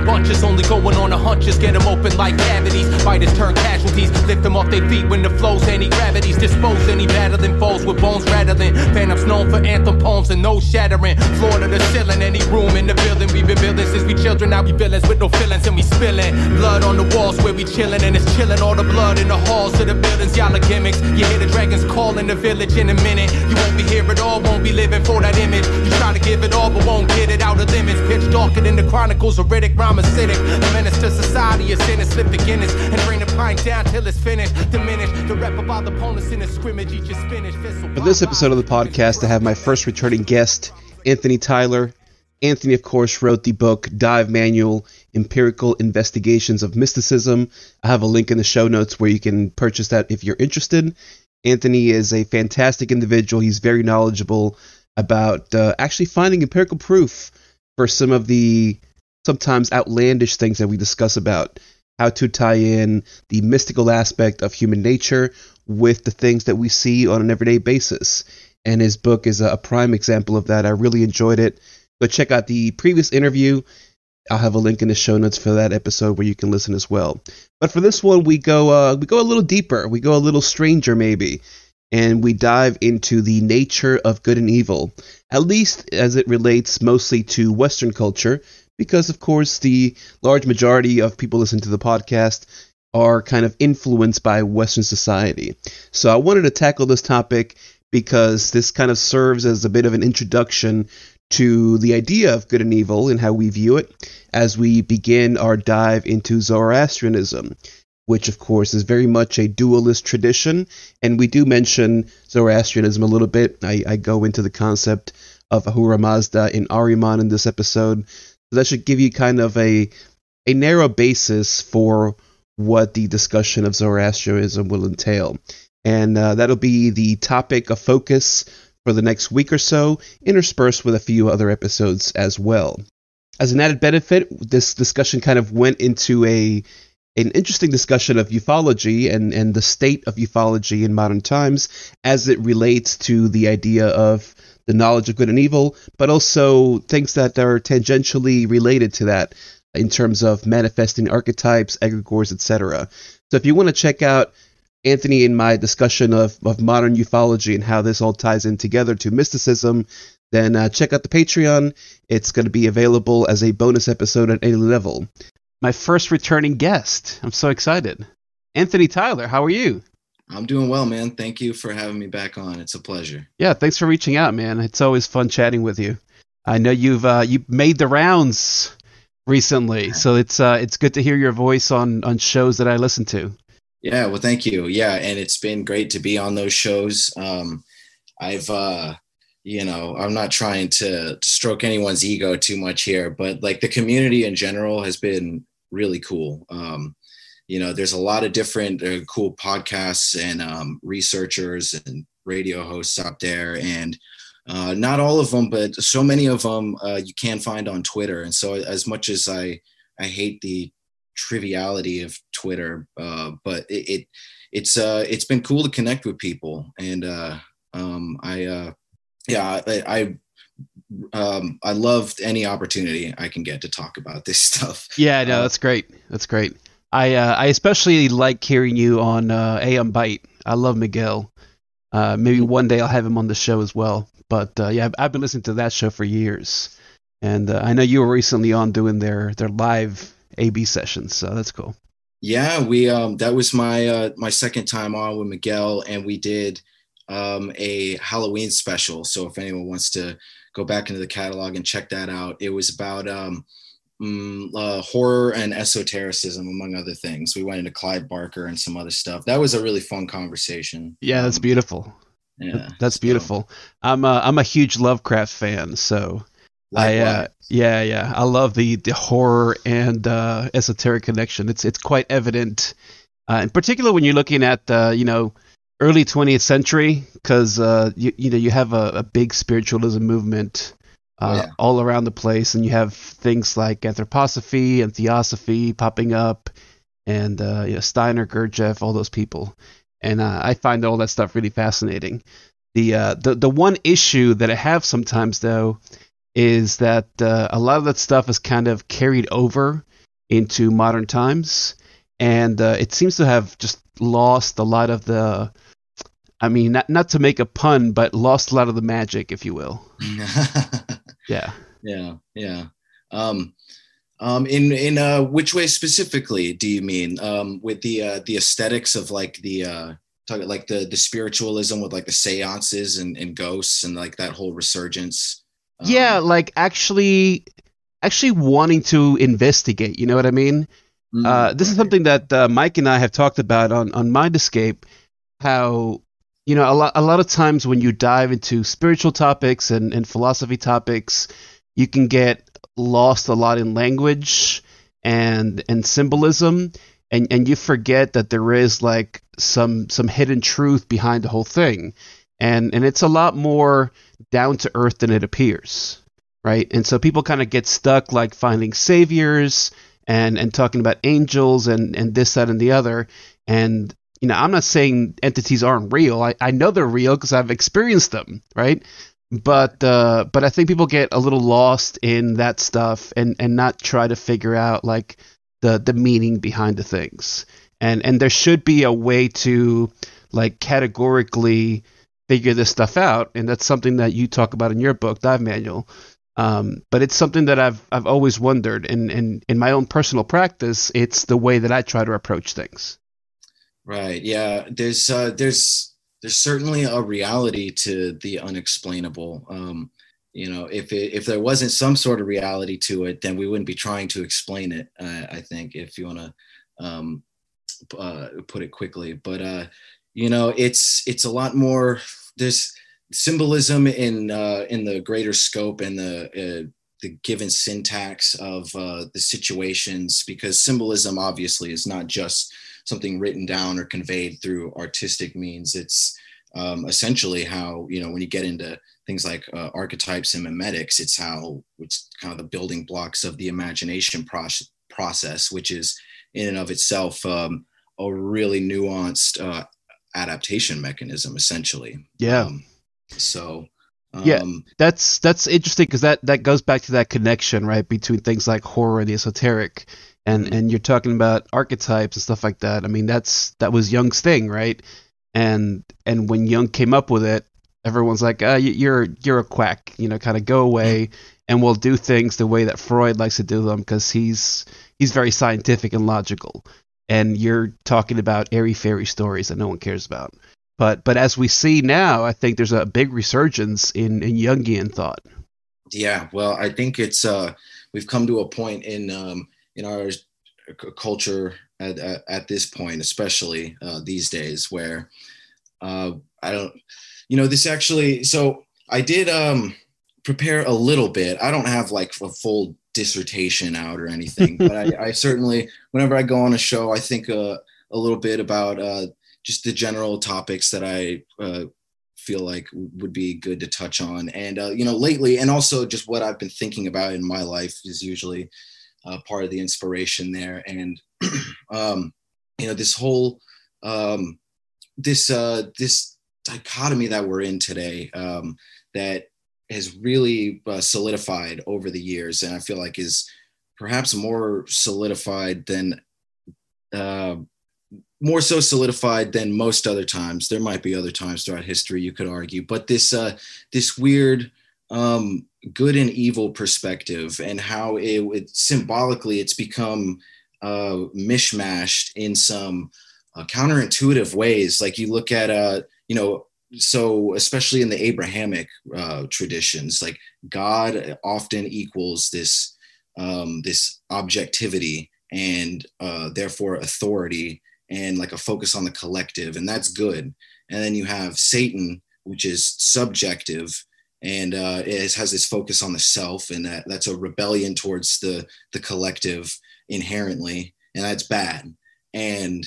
in bunches, only going hunches. Get them open like cavities. Fighters turn casualties. Lift them off their feet when the flow's any gravities. Dispose any battling foes with bones rattling. Phantoms known for anthem poems and no shattering. Floor to the ceiling, any room in the building. We've been building since we children. Now we villains with no feelings and we spilling. Blood on the walls where we chilling and it's chilling. All the blood in the halls of the buildings. Y'all are gimmicks. You hear the dragons call in the village in a minute. You won't be here at all, won't be living for that image. You try to give it all, but won't get it out of limits. Pitch darker than the chronicles of Riddick, rhyme acidic. A menace to society, a sin slip the Guinness and bring the pint down till it's finished. Diminish the rep of all the opponents in the scrimmage. For this episode of the podcast, I have my first returning guest, Anthony Tyler. Anthony, of course, wrote the book Dive Manual Empirical Investigations of Mysticism. I have a link in the show notes where you can purchase that if you're interested. Anthony is a fantastic individual. He's very knowledgeable about uh, actually finding empirical proof for some of the sometimes outlandish things that we discuss about how to tie in the mystical aspect of human nature with the things that we see on an everyday basis. And his book is a prime example of that. I really enjoyed it. Go check out the previous interview. I'll have a link in the show notes for that episode where you can listen as well. But for this one, we go uh, we go a little deeper. We go a little stranger, maybe, and we dive into the nature of good and evil, at least as it relates mostly to Western culture, because of course the large majority of people listening to the podcast are kind of influenced by Western society. So I wanted to tackle this topic because this kind of serves as a bit of an introduction to the idea of good and evil and how we view it as we begin our dive into Zoroastrianism, which of course is very much a dualist tradition. And we do mention Zoroastrianism a little bit. I, I go into the concept of Ahura Mazda in Ahriman in this episode. That should give you kind of a a narrow basis for what the discussion of Zoroastrianism will entail. And uh, that'll be the topic of focus for the next week or so, interspersed with a few other episodes as well. As an added benefit, this discussion kind of went into a an interesting discussion of ufology and, and the state of ufology in modern times as it relates to the idea of the knowledge of good and evil, but also things that are tangentially related to that in terms of manifesting archetypes, egregores, etc. So if you want to check out Anthony and my discussion of, of modern ufology and how this all ties in together to mysticism, then uh, check out the Patreon. It's going to be available as a bonus episode at any level. My first returning guest. I'm so excited. Anthony Tyler, how are you? I'm doing well, man. Thank you for having me back on. It's a pleasure. Yeah, thanks for reaching out, man. It's always fun chatting with you. I know you've uh, you made the rounds recently, so it's uh, it's good to hear your voice on on shows that I listen to. Yeah, well, thank you. Yeah, and it's been great to be on those shows. Um, I've, uh, you know, I'm not trying to stroke anyone's ego too much here, but like the community in general has been really cool. Um, you know, there's a lot of different uh, cool podcasts and um, researchers and radio hosts out there, and uh, not all of them, but so many of them uh, you can find on Twitter. And so, as much as I I hate the triviality of Twitter, uh, but it, it, it's uh, it's been cool to connect with people, and uh, um, I uh, yeah I, I um, I loved any opportunity I can get to talk about this stuff. Yeah, no, uh, that's great. That's great. I uh, I especially like hearing you on uh, Aeon Byte. I love Miguel. Uh, maybe one day I'll have him on the show as well. But uh, yeah, I've, I've, been listening to that show for years, and uh, I know you were recently on doing their their live AB sessions. So that's cool. Yeah, we um, that was my uh, my second time on with Miguel, and we did um, a Halloween special. So if anyone wants to go back into the catalog and check that out, it was about um, mm, uh, horror and esotericism, among other things. We went into Clive Barker and some other stuff. That was a really fun conversation. Yeah, that's um, beautiful. Yeah, that's beautiful. So. I'm a, I'm a huge Lovecraft fan, so I uh, yeah yeah I love the the horror and uh, esoteric connection. It's it's quite evident, uh, in particular when you're looking at the you know early 20th century because uh, you you know you have a, a big spiritualism movement uh, yeah. all around the place, and you have things like anthroposophy and theosophy popping up, and uh, you know, Steiner, Gurdjieff, all those people, and I find all that stuff really fascinating. The the the one issue that I have sometimes though is that uh, a lot of that stuff is kind of carried over into modern times, and uh, it seems to have just lost a lot of the. I mean, not not to make a pun, but lost a lot of the magic, if you will. yeah. Yeah. Yeah. Um, um, in in uh, which way specifically do you mean um, with the uh, the aesthetics of like the uh, talk, like the the spiritualism with like the seances and, and ghosts and like that whole resurgence? Um, yeah, like actually actually wanting to investigate. You know what I mean? Mm, uh, this is something that uh, Mike and I have talked about on on Mind Escape. How you know a lot a lot of times when you dive into spiritual topics and, and philosophy topics, you can get lost a lot in language and and symbolism and and you forget that there is like some some hidden truth behind the whole thing. And and it's a lot more down to earth than it appears right? And so people kind of get stuck like finding saviors and and talking about angels and and this that and the other. And you know i'm not saying entities aren't real i, I know they're real because i've experienced them right but uh, but I think people get a little lost in that stuff and and not try to figure out like the the meaning behind the things. And and there should be a way to like categorically figure this stuff out, and that's something that you talk about in your book, Dive Manual. Um, but it's something that I've I've always wondered, and, and in my own personal practice, it's the way that I try to approach things. Right. Yeah. There's uh, there's there's certainly a reality to the unexplainable. Um, you know, if it, if there wasn't some sort of reality to it, then we wouldn't be trying to explain it. Uh, I think, if you want to um, uh, put it quickly, but uh, you know, it's it's a lot more. There's symbolism in uh, in the greater scope and the uh, the given syntax of uh, the situations, because symbolism obviously is not just something written down or conveyed through artistic means. It's um, essentially how you know when you get into things like uh, archetypes and memetics, it's how it's kind of the building blocks of the imagination process, process which is in and of itself um, a really nuanced uh, adaptation mechanism, essentially. Yeah. Um, so. yeah, um, that's that's interesting because that that goes back to that connection, right, between things like horror and the esoteric and mm-hmm. and you're talking about archetypes and stuff like that. I mean, that's that was Jung's thing, right? And and when Jung came up with it, everyone's like, uh, "You're you're a quack," you know, kind of go away, mm-hmm. and we'll do things the way that Freud likes to do them because he's he's very scientific and logical. And you're talking about airy fairy stories that no one cares about. But but as we see now, I think there's a big resurgence in in Jungian thought. Yeah, well, I think it's uh, we've come to a point in um, in our culture at, at, at this point, especially uh, these days, where uh, I don't, you know, this actually. So I did um, prepare a little bit. I don't have like a full dissertation out or anything, but I, I, certainly, whenever I go on a show, I think uh, a little bit about uh, just the general topics that I uh, feel like would be good to touch on. And uh, you know, lately, and also just what I've been thinking about in my life is usually uh, part of the inspiration there. And um, you know, this whole um, this uh, this dichotomy that we're in today um, that has really uh, solidified over the years, and I feel like is perhaps more solidified than uh, more so solidified than most other times. There might be other times throughout history you could argue, but this uh, this weird um, good and evil perspective and how it, it symbolically it's become uh, mishmashed in some uh, counterintuitive ways. Like you look at, uh, you know, so especially in the Abrahamic uh, traditions, like God often equals this um, this objectivity and uh, therefore authority and like a focus on the collective, and that's good. And then you have Satan, which is subjective and uh, it has this focus on the self, and that that's a rebellion towards the the collective inherently, and that's bad. And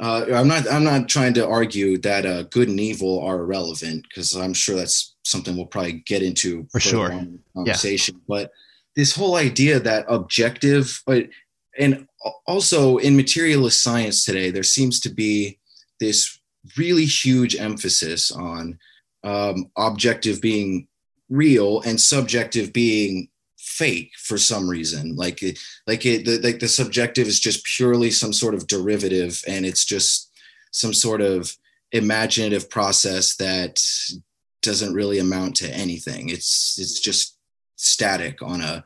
uh, I'm not I'm not trying to argue that uh, good and evil are irrelevant because I'm sure that's something we'll probably get into for sure conversation. Yeah. But this whole idea that objective, but and also in materialist science today, there seems to be this really huge emphasis on um, objective being real and subjective being fake for some reason. Like like it the, like the subjective is just purely some sort of derivative and it's just some sort of imaginative process that doesn't really amount to anything. It's it's just static on a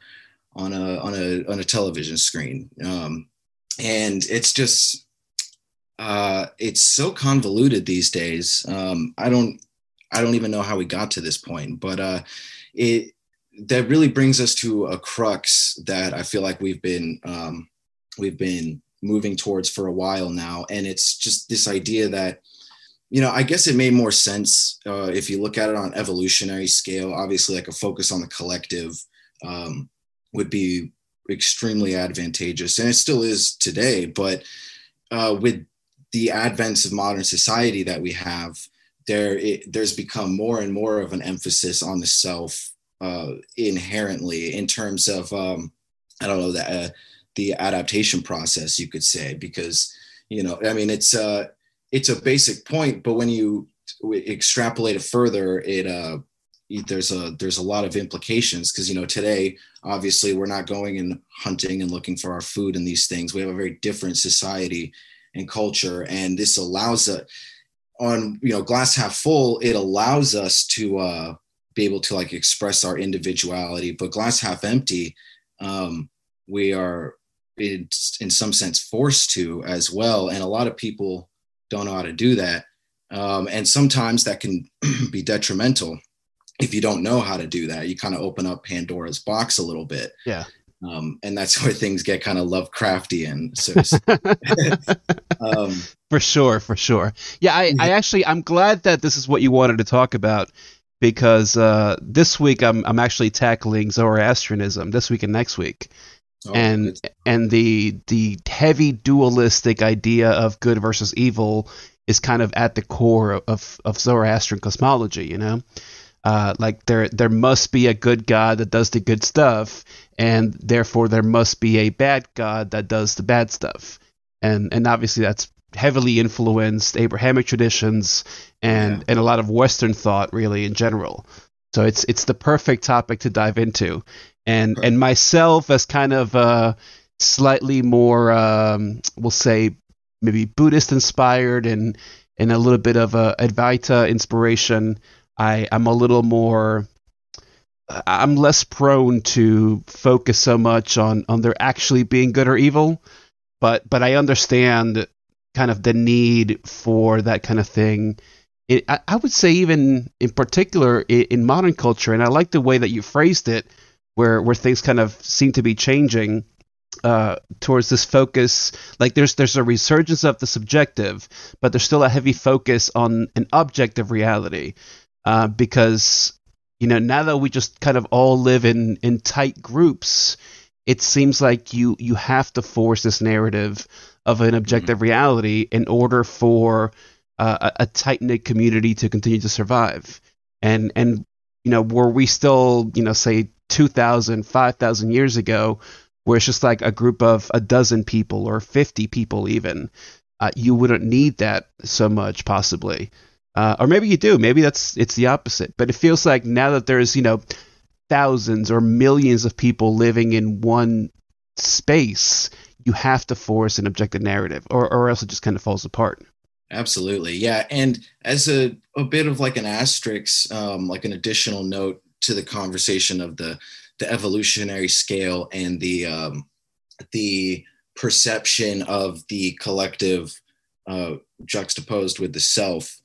on a on a on a television screen. Um and it's just uh it's so convoluted these days. Um i don't i don't even know how we got to this point but uh it that really brings us to a crux that I feel like we've been um, we've been moving towards for a while now, and it's just this idea that you know I guess it made more sense uh, if you look at it on evolutionary scale. Obviously, like a focus on the collective um, would be extremely advantageous, and it still is today. But uh, with the advents of modern society that we have, there it, there's become more and more of an emphasis on the self uh, inherently in terms of um, I don't know that uh, the adaptation process you could say because you know I mean it's uh it's a basic point but when you extrapolate it further it uh there's a there's a lot of implications because you know today obviously we're not going and hunting and looking for our food and these things. We have a very different society and culture and this allows us on you know glass half full it allows us to uh be able to like express our individuality but glass half empty um, we are in, in some sense forced to as well and a lot of people don't know how to do that um, and sometimes that can be detrimental. If you don't know how to do that you kind of open up pandora's box a little bit. Yeah um, and that's where things get kind of Lovecraftian. So, um, for sure, for sure. Yeah, I, I actually I'm glad that this is what you wanted to talk about because uh, this week I'm I'm actually tackling Zoroastrianism this week and next week. Oh, and and the the heavy dualistic idea of good versus evil is kind of at the core of of Zoroastrian cosmology, you know. Uh, like there there must be a good god that does the good stuff, and therefore there must be a bad god that does the bad stuff. And and obviously that's heavily influenced Abrahamic traditions and yeah. and a lot of Western thought really in general. So it's it's the perfect topic to dive into, and and myself as kind of a slightly more um, we'll say maybe Buddhist inspired and and a little bit of a Advaita inspiration. I I'm a little more I'm less prone to focus so much on on there actually being good or evil, but but I understand kind of the need for that kind of thing. It, I, I, would say even in particular in, in, modern culture, and I like the way that you phrased it, where where things kind of seem to be changing uh, towards this focus. Like there's there's a resurgence of the subjective, but there's still a heavy focus on an objective reality, uh, because you know now that we just kind of all live in in tight groups, it seems like you you have to force this narrative of an objective mm-hmm. reality in order for uh, a, a tight knit community to continue to survive. And and you know, were we still you know say 2,000, 5,000 years ago, where it's just like a group of a dozen people or 50 people even, uh, you wouldn't need that so much possibly. Uh, or maybe you do. Maybe that's it's the opposite. But it feels like now that there's you know thousands or millions of people living in one space, you have to force an objective narrative or, or else it just kind of falls apart absolutely yeah and as a, a bit of like an asterisk um, like an additional note to the conversation of the the evolutionary scale and the um, the perception of the collective uh, juxtaposed with the self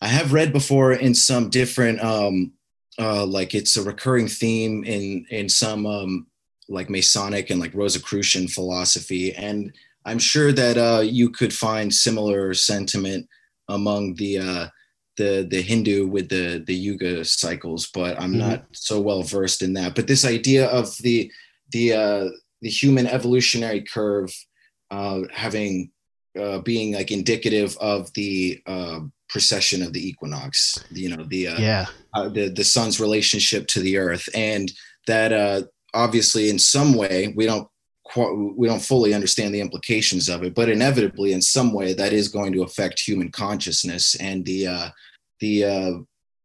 i have read before in some different um, uh, like it's a recurring theme in in some um, like Masonic and like Rosicrucian philosophy. And I'm sure that uh, you could find similar sentiment among the uh, the the Hindu with the the yuga cycles, but I'm mm-hmm. not so well versed in that. But this idea of the the uh, the human evolutionary curve uh, having uh, being like indicative of the uh, precession of the equinox, you know, the uh, yeah. uh, the the sun's relationship to the earth, and that uh, obviously in some way we don't we don't fully understand the implications of it but inevitably in some way that is going to affect human consciousness and the uh, the uh,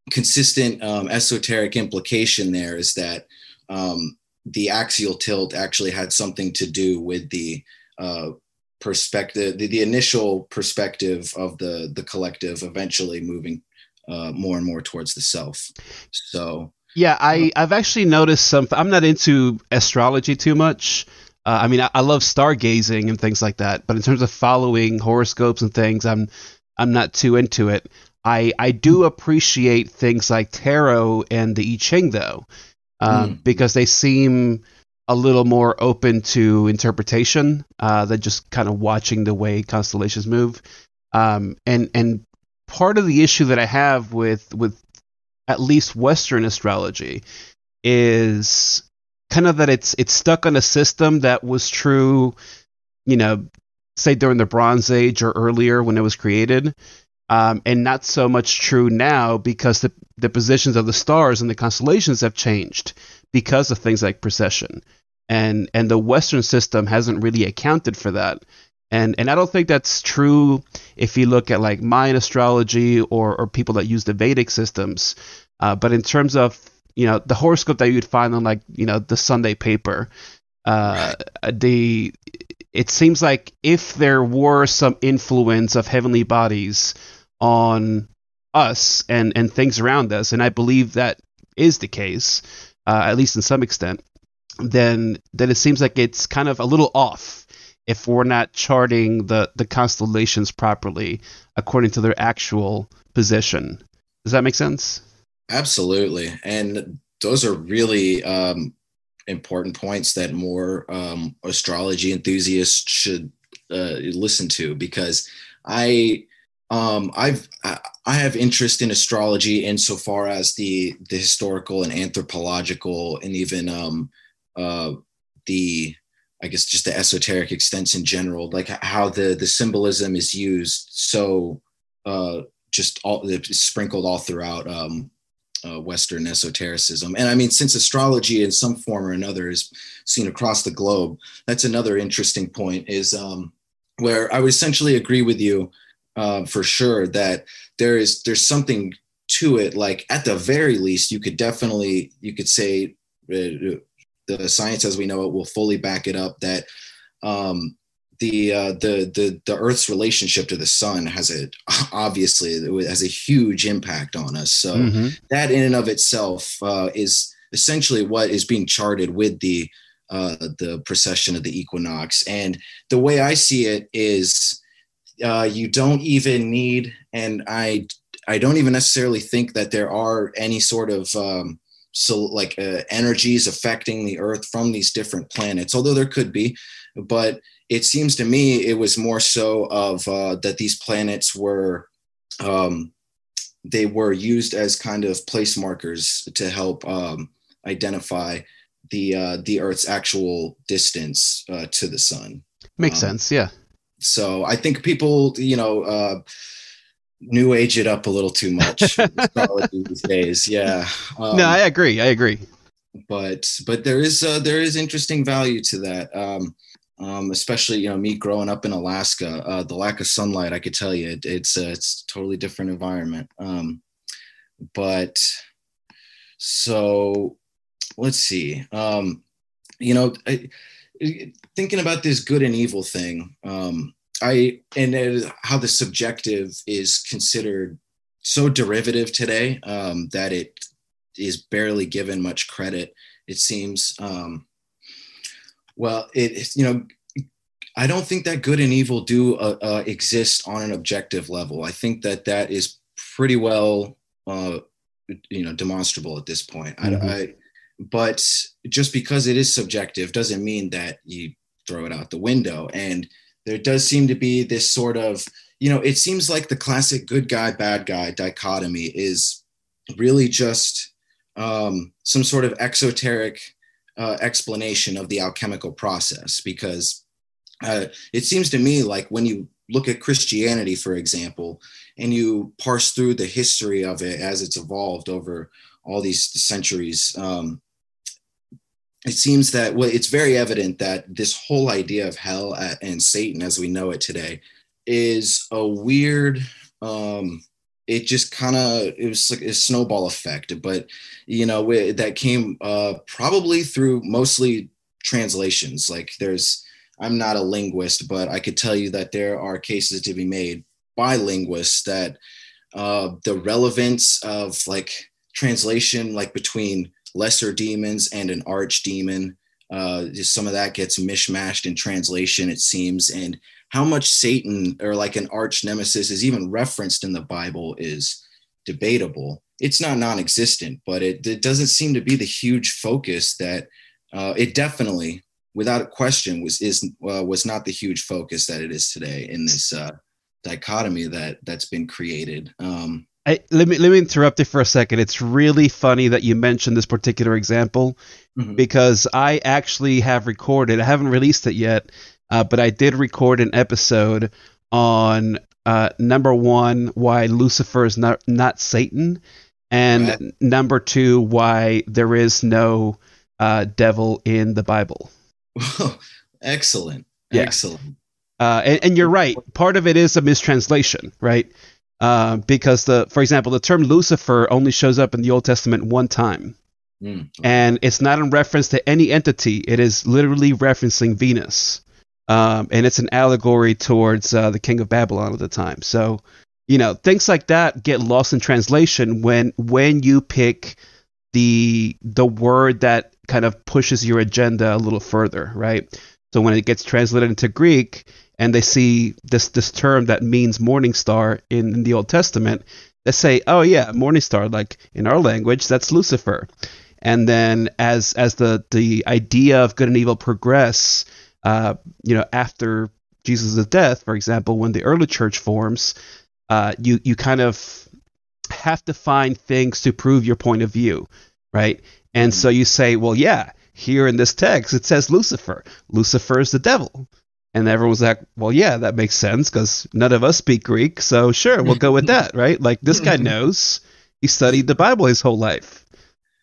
consistent um, esoteric implication there is that um, the axial tilt actually had something to do with the uh, perspective, the, the, initial perspective of the the collective, eventually moving uh, more and more towards the self. So yeah, I I've actually noticed some. I'm not into astrology too much. Uh, I mean, I, I, love stargazing and things like that, but in terms of following horoscopes and things, I'm I'm not too into it. I I do appreciate things like tarot and the I Ching though, uh, mm. because they seem a little more open to interpretation uh, than just kind of watching the way constellations move. Um, and and part of the issue that I have with with at least Western astrology is kind of that it's it's stuck on a system that was true, you know, say during the Bronze Age or earlier when it was created, um, and not so much true now because the the positions of the stars and the constellations have changed because of things like precession, and and the Western system hasn't really accounted for that. And, and I don't think that's true if you look at like Mayan astrology or, or people that use the Vedic systems. Uh, but in terms of you know the horoscope that you'd find on like you know the Sunday paper. Uh, right. The it seems like if there were some influence of heavenly bodies on us and and things around us, and I believe that is the case, uh, at least in some extent, then then it seems like it's kind of a little off if we're not charting the the constellations properly according to their actual position. Does that make sense? Absolutely. And those are really um, important points that more um, astrology enthusiasts should uh, listen to because I um, I've I have interest in astrology insofar as the the historical and anthropological and even um, uh, the I guess just the esoteric extents in general, like how the the symbolism is used so uh, just all sprinkled all throughout um, uh, Western esotericism. And I mean, since astrology in some form or another is seen across the globe, that's another interesting point is um, where I would essentially agree with you uh, for sure that there is there's something to it. Like at the very least, you could definitely you could say uh, the science as we know it will fully back it up that um, the uh, the the the Earth's relationship to the sun has a obviously it has a huge impact on us. So mm-hmm. that in and of itself uh, is essentially what is being charted with the uh, the precession of the equinox. And the way I see it is, uh, you don't even need, and I I don't even necessarily think that there are any sort of um, so like uh, energies affecting the Earth from these different planets, although there could be, but it seems to me it was more so of uh, that these planets were um, they were used as kind of place markers to help um, identify the uh, the Earth's actual distance uh, to the sun. Makes um, sense, yeah. So I think people, you know, uh, new age it up a little too much these days. Yeah. Um, no, I agree. I agree. But but there is uh, there is interesting value to that. Um, um, especially you know me growing up in Alaska, uh, the lack of sunlight, I could tell you, it, it's uh, it's totally different environment. Um, but so let's see, um, you know, I, thinking about this good and evil thing, um, I and how the subjective is considered so derivative today um, that it is barely given much credit. It seems. Um, well, it you know, I don't think that good and evil do uh, uh, exist on an objective level. I think that that is pretty well, uh, you know, demonstrable at this point. Mm-hmm. I, I, but just because it is subjective doesn't mean that you throw it out the window. And there does seem to be this sort of, you know, it seems like the classic good guy, bad guy dichotomy is really just um, some sort of exoteric uh, explanation of the alchemical process because uh, it seems to me like when you look at Christianity, for example, and you parse through the history of it as it's evolved over all these centuries, um, it seems that well, it's very evident that this whole idea of hell and Satan as we know it today is a weird um, it just kind of it was like a snowball effect but you know that came uh, probably through mostly translations. Like there's i'm not a linguist but i could tell you that there are cases to be made by linguists that uh, the relevance of like translation like between lesser demons and an archdemon uh, just some of that gets mishmashed in translation it seems and how much Satan or like an arch nemesis is even referenced in the Bible is debatable. It's not non-existent, but it, it doesn't seem to be the huge focus that uh, it definitely, without a question, was is uh, was not the huge focus that it is today in this uh, dichotomy that that's been created. Um, I, let me let me interrupt you for a second. It's really funny that you mentioned this particular example mm-hmm. because I actually have recorded. I haven't released it yet, uh, but I did record an episode on uh, number one, why Lucifer is not, not Satan, and right. number two, why there is no uh, devil in the Bible. Excellent. Yeah. Excellent. Uh, and, and, you're right. Part of it is a mistranslation, right? Uh, because the, for example, the term Lucifer only shows up in the Old Testament one time, mm, and it's not in reference to any entity. It is literally referencing Venus um, and it's an allegory towards uh, the king of Babylon at the time. So, you know, things like that get lost in translation when when you pick the the word that kind of pushes your agenda a little further, right? So when it gets translated into Greek and they see this this term that means morning star in, in the Old Testament, they say, "Oh yeah, morning star." Like in our language, that's Lucifer. And then as as the the idea of good and evil progress, uh, you know, after Jesus' death, for example, when the early church forms, uh, you you kind of have to find things to prove your point of view, right? And so you say, well, yeah, here in this text it says Lucifer. Lucifer is the devil. And everyone's like, well, yeah, that makes sense because none of us speak Greek. So sure, we'll go with that, right? Like this guy knows. He studied the Bible his whole life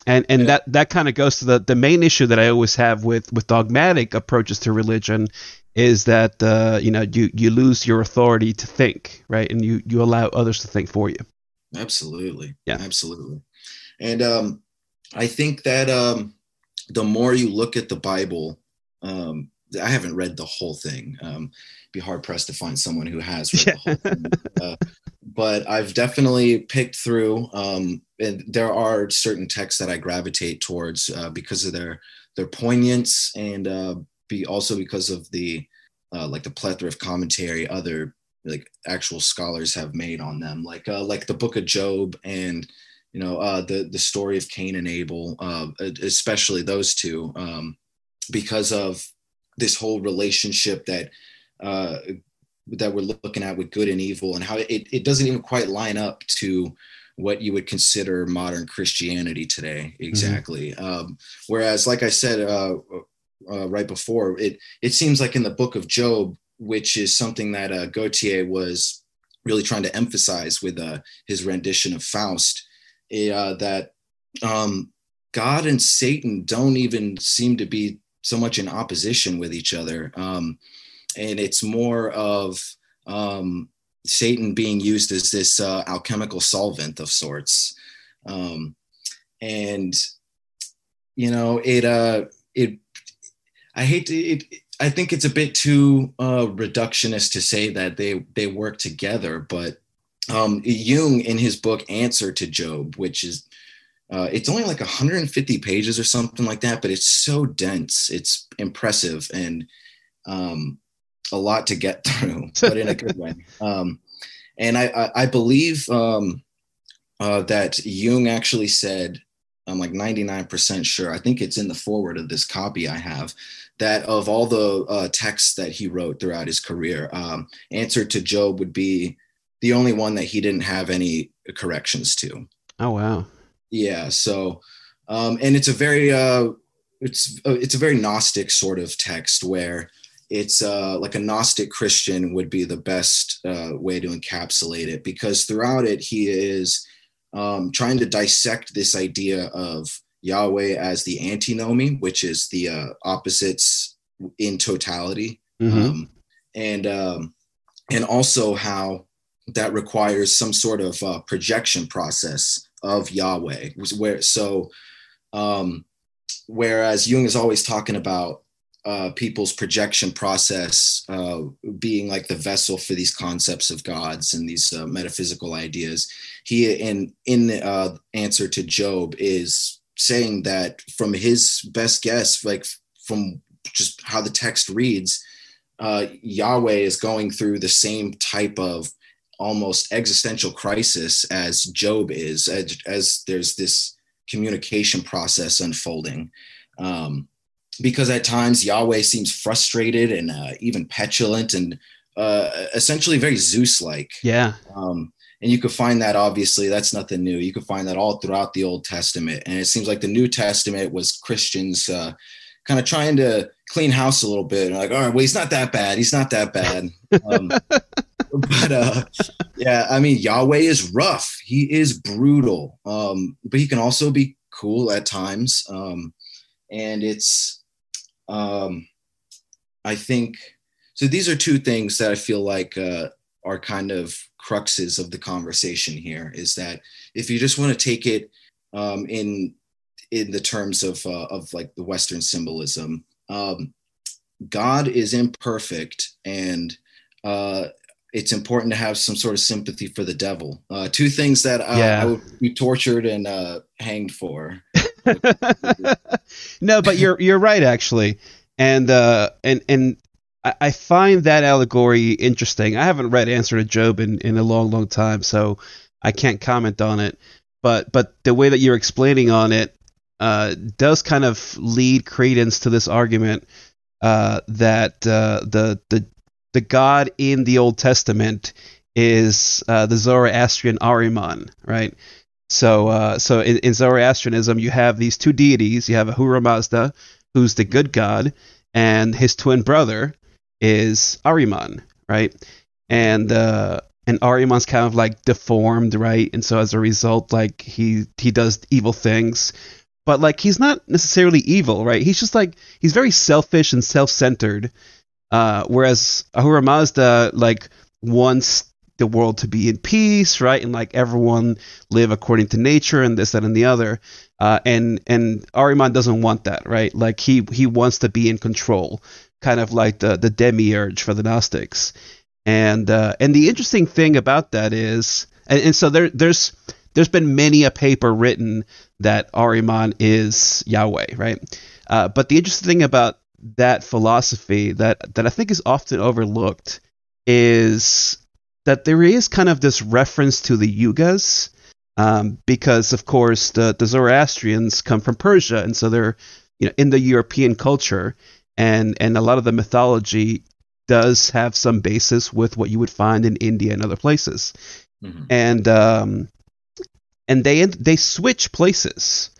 and and yeah. that that kind of goes to the the main issue that I always have with with dogmatic approaches to religion is that uh, you know you you lose your authority to think right and you you allow others to think for you absolutely yeah absolutely and um i think that um the more you look at the bible um i haven't read the whole thing um be hard pressed to find someone who has read yeah. the whole thing uh, but I've definitely picked through. Um, and there are certain texts that I gravitate towards uh, because of their their poignance and uh, be also because of the uh, like the plethora of commentary other like actual scholars have made on them, like uh, like the Book of Job and you know uh, the the story of Cain and Abel, uh, especially those two, um, because of this whole relationship that uh, that we're looking at with good and evil and how it, it doesn't even quite line up to what you would consider modern Christianity today. Mm-hmm. Exactly. Mm-hmm. Um, whereas, like I said uh, uh, right before, it it seems like in the Book of Job, which is something that uh, Goethe was really trying to emphasize with uh, his rendition of Faust, uh, that um, God and Satan don't even seem to be so much in opposition with each other. Um, and it's more of um, Satan being used as this uh, alchemical solvent of sorts. Um, and you know, it uh, it I hate to it. I think it's a bit too uh, reductionist to say that they they work together, but um, Jung in his book Answer to Job, which is uh, it's only like 150 pages or something like that, but it's so dense, it's impressive, and um, a lot to get through, but in a good way. Um, and I, I, I believe um, uh, that Jung actually said, I'm like 99% sure, I think it's in the foreword of this copy I have, that of all the uh, texts that he wrote throughout his career, um, Answer to Job would be the only one that he didn't have any corrections to. Oh, wow. Yeah. So, um, and it's a very, uh, it's, uh, it's a very Gnostic sort of text where it's uh, like a Gnostic Christian would be the best uh, way to encapsulate it because throughout it, he is um, trying to dissect this idea of Yahweh as the antinomy, which is the uh, opposites in totality, mm-hmm. um, and um, and also how that requires some sort of uh, projection process of Yahweh. Where so, um, whereas Jung is always talking about uh, people's projection process uh, being like the vessel for these concepts of gods and these uh, metaphysical ideas. He, in in the uh, answer to Job, is saying that from his best guess, like from just how the text reads, uh, Yahweh is going through the same type of almost existential crisis as Job is, as, as there's this communication process unfolding. Um, because at times Yahweh seems frustrated and uh, even petulant and uh, essentially very Zeus like. Yeah. Um, and you could find that obviously that's nothing new. You could find that all throughout the Old Testament. And it seems like the New Testament was Christians uh, kind of trying to clean house a little bit. And Like, all right, well, he's not that bad. He's not that bad. Um, but uh, yeah, I mean, Yahweh is rough. He is brutal, um, but he can also be cool at times. Um, and it's, um, I think, so these are two things that I feel like uh, are kind of cruxes of the conversation here. Is that if you just want to take it um, in in the terms of uh, of like the Western symbolism, um, God is imperfect and uh, it's important to have some sort of sympathy for the devil. Uh, two things that I, yeah. I would be tortured and uh, hanged for. no, but you're you're right actually, and uh, and and I find that allegory interesting. I haven't read Answer to Job in, in a long, long time, so I can't comment on it. But but the way that you're explaining on it uh, does kind of lead credence to this argument uh, that uh, the the the God in the Old Testament is uh, the Zoroastrian Ahriman, right? So, uh, so in, in, Zoroastrianism, you have these two deities. You have Ahura Mazda, who's the good god, and his twin brother is Ahriman, right? And uh, and Ahriman's kind of like deformed, right? And so as a result, like he he does evil things, but like he's not necessarily evil, right? He's just like he's very selfish and self-centered uh, whereas Ahura Mazda like wants the world to be in peace, right, and like everyone live according to nature and this, that, and the other. Uh, and and Ahriman doesn't want that, right? Like he he wants to be in control, kind of like the the demiurge for the Gnostics. And uh, and the interesting thing about that is, and, and so there there's there's been many a paper written that Ahriman is Yahweh, right? Uh, but the interesting thing about that philosophy that that I think is often overlooked is that there is kind of this reference to the yugas um, because of course the, the Zoroastrians come from Persia and so they're you know in the European culture and and a lot of the mythology does have some basis with what you would find in India and other places mm-hmm. and um, and they they switch places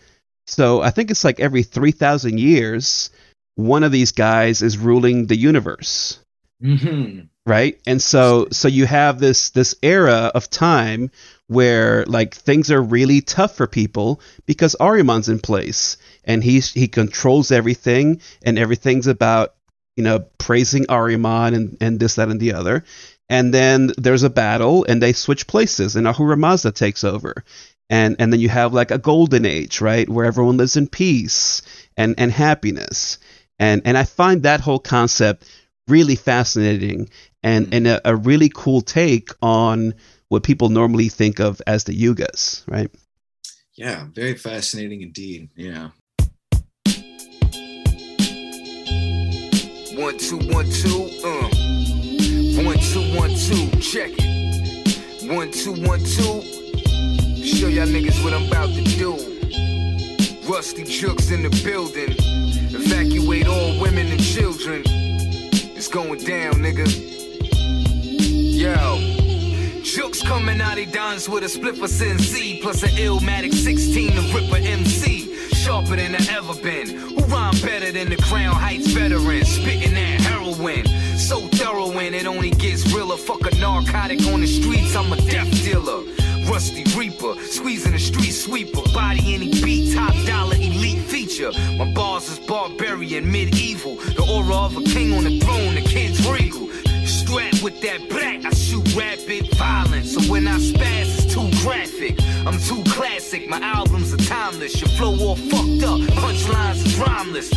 so I think it's like every 3000 years one of these guys is ruling the universe. Mm-hmm. Right? And so so you have this this era of time where like things are really tough for people because Ahriman's in place and he's he controls everything and everything's about, you know, praising Ahriman and, and this, that, and the other. And then there's a battle and they switch places and Ahura Mazda takes over. And and then you have like a golden age, right, where everyone lives in peace and, and happiness and and I find that whole concept really fascinating and mm-hmm. and a, a really cool take on what people normally think of as the yugas, right? Yeah, very fascinating indeed. Yeah. One two one two, uh. One two one two, check it. One two one two. Show y'all niggas what I'm about to do. Rusty Jooks in the building. Evacuate all women and children. It's going down, nigga. Yo. Jooks coming out, he dance with a split for CNC, plus an Illmatic 16 to Ripper MC. Sharper than I ever been. Who rhyme better than the Crown Heights veteran? Spitting that heroin. So thorough it only gets realer. Fuck a narcotic on the streets, I'm a death dealer. Rusty Reaper, squeezing a street sweeper, body any beat, top dollar elite feature. My bars is barbarian, medieval, the aura of a king on the throne, the kid's regal. Strapped with that black, I shoot rapid violence. So when I spaz, too graphic. I'm too classic, my albums are timeless. Your flow all fucked up, punchlines is rhymeless.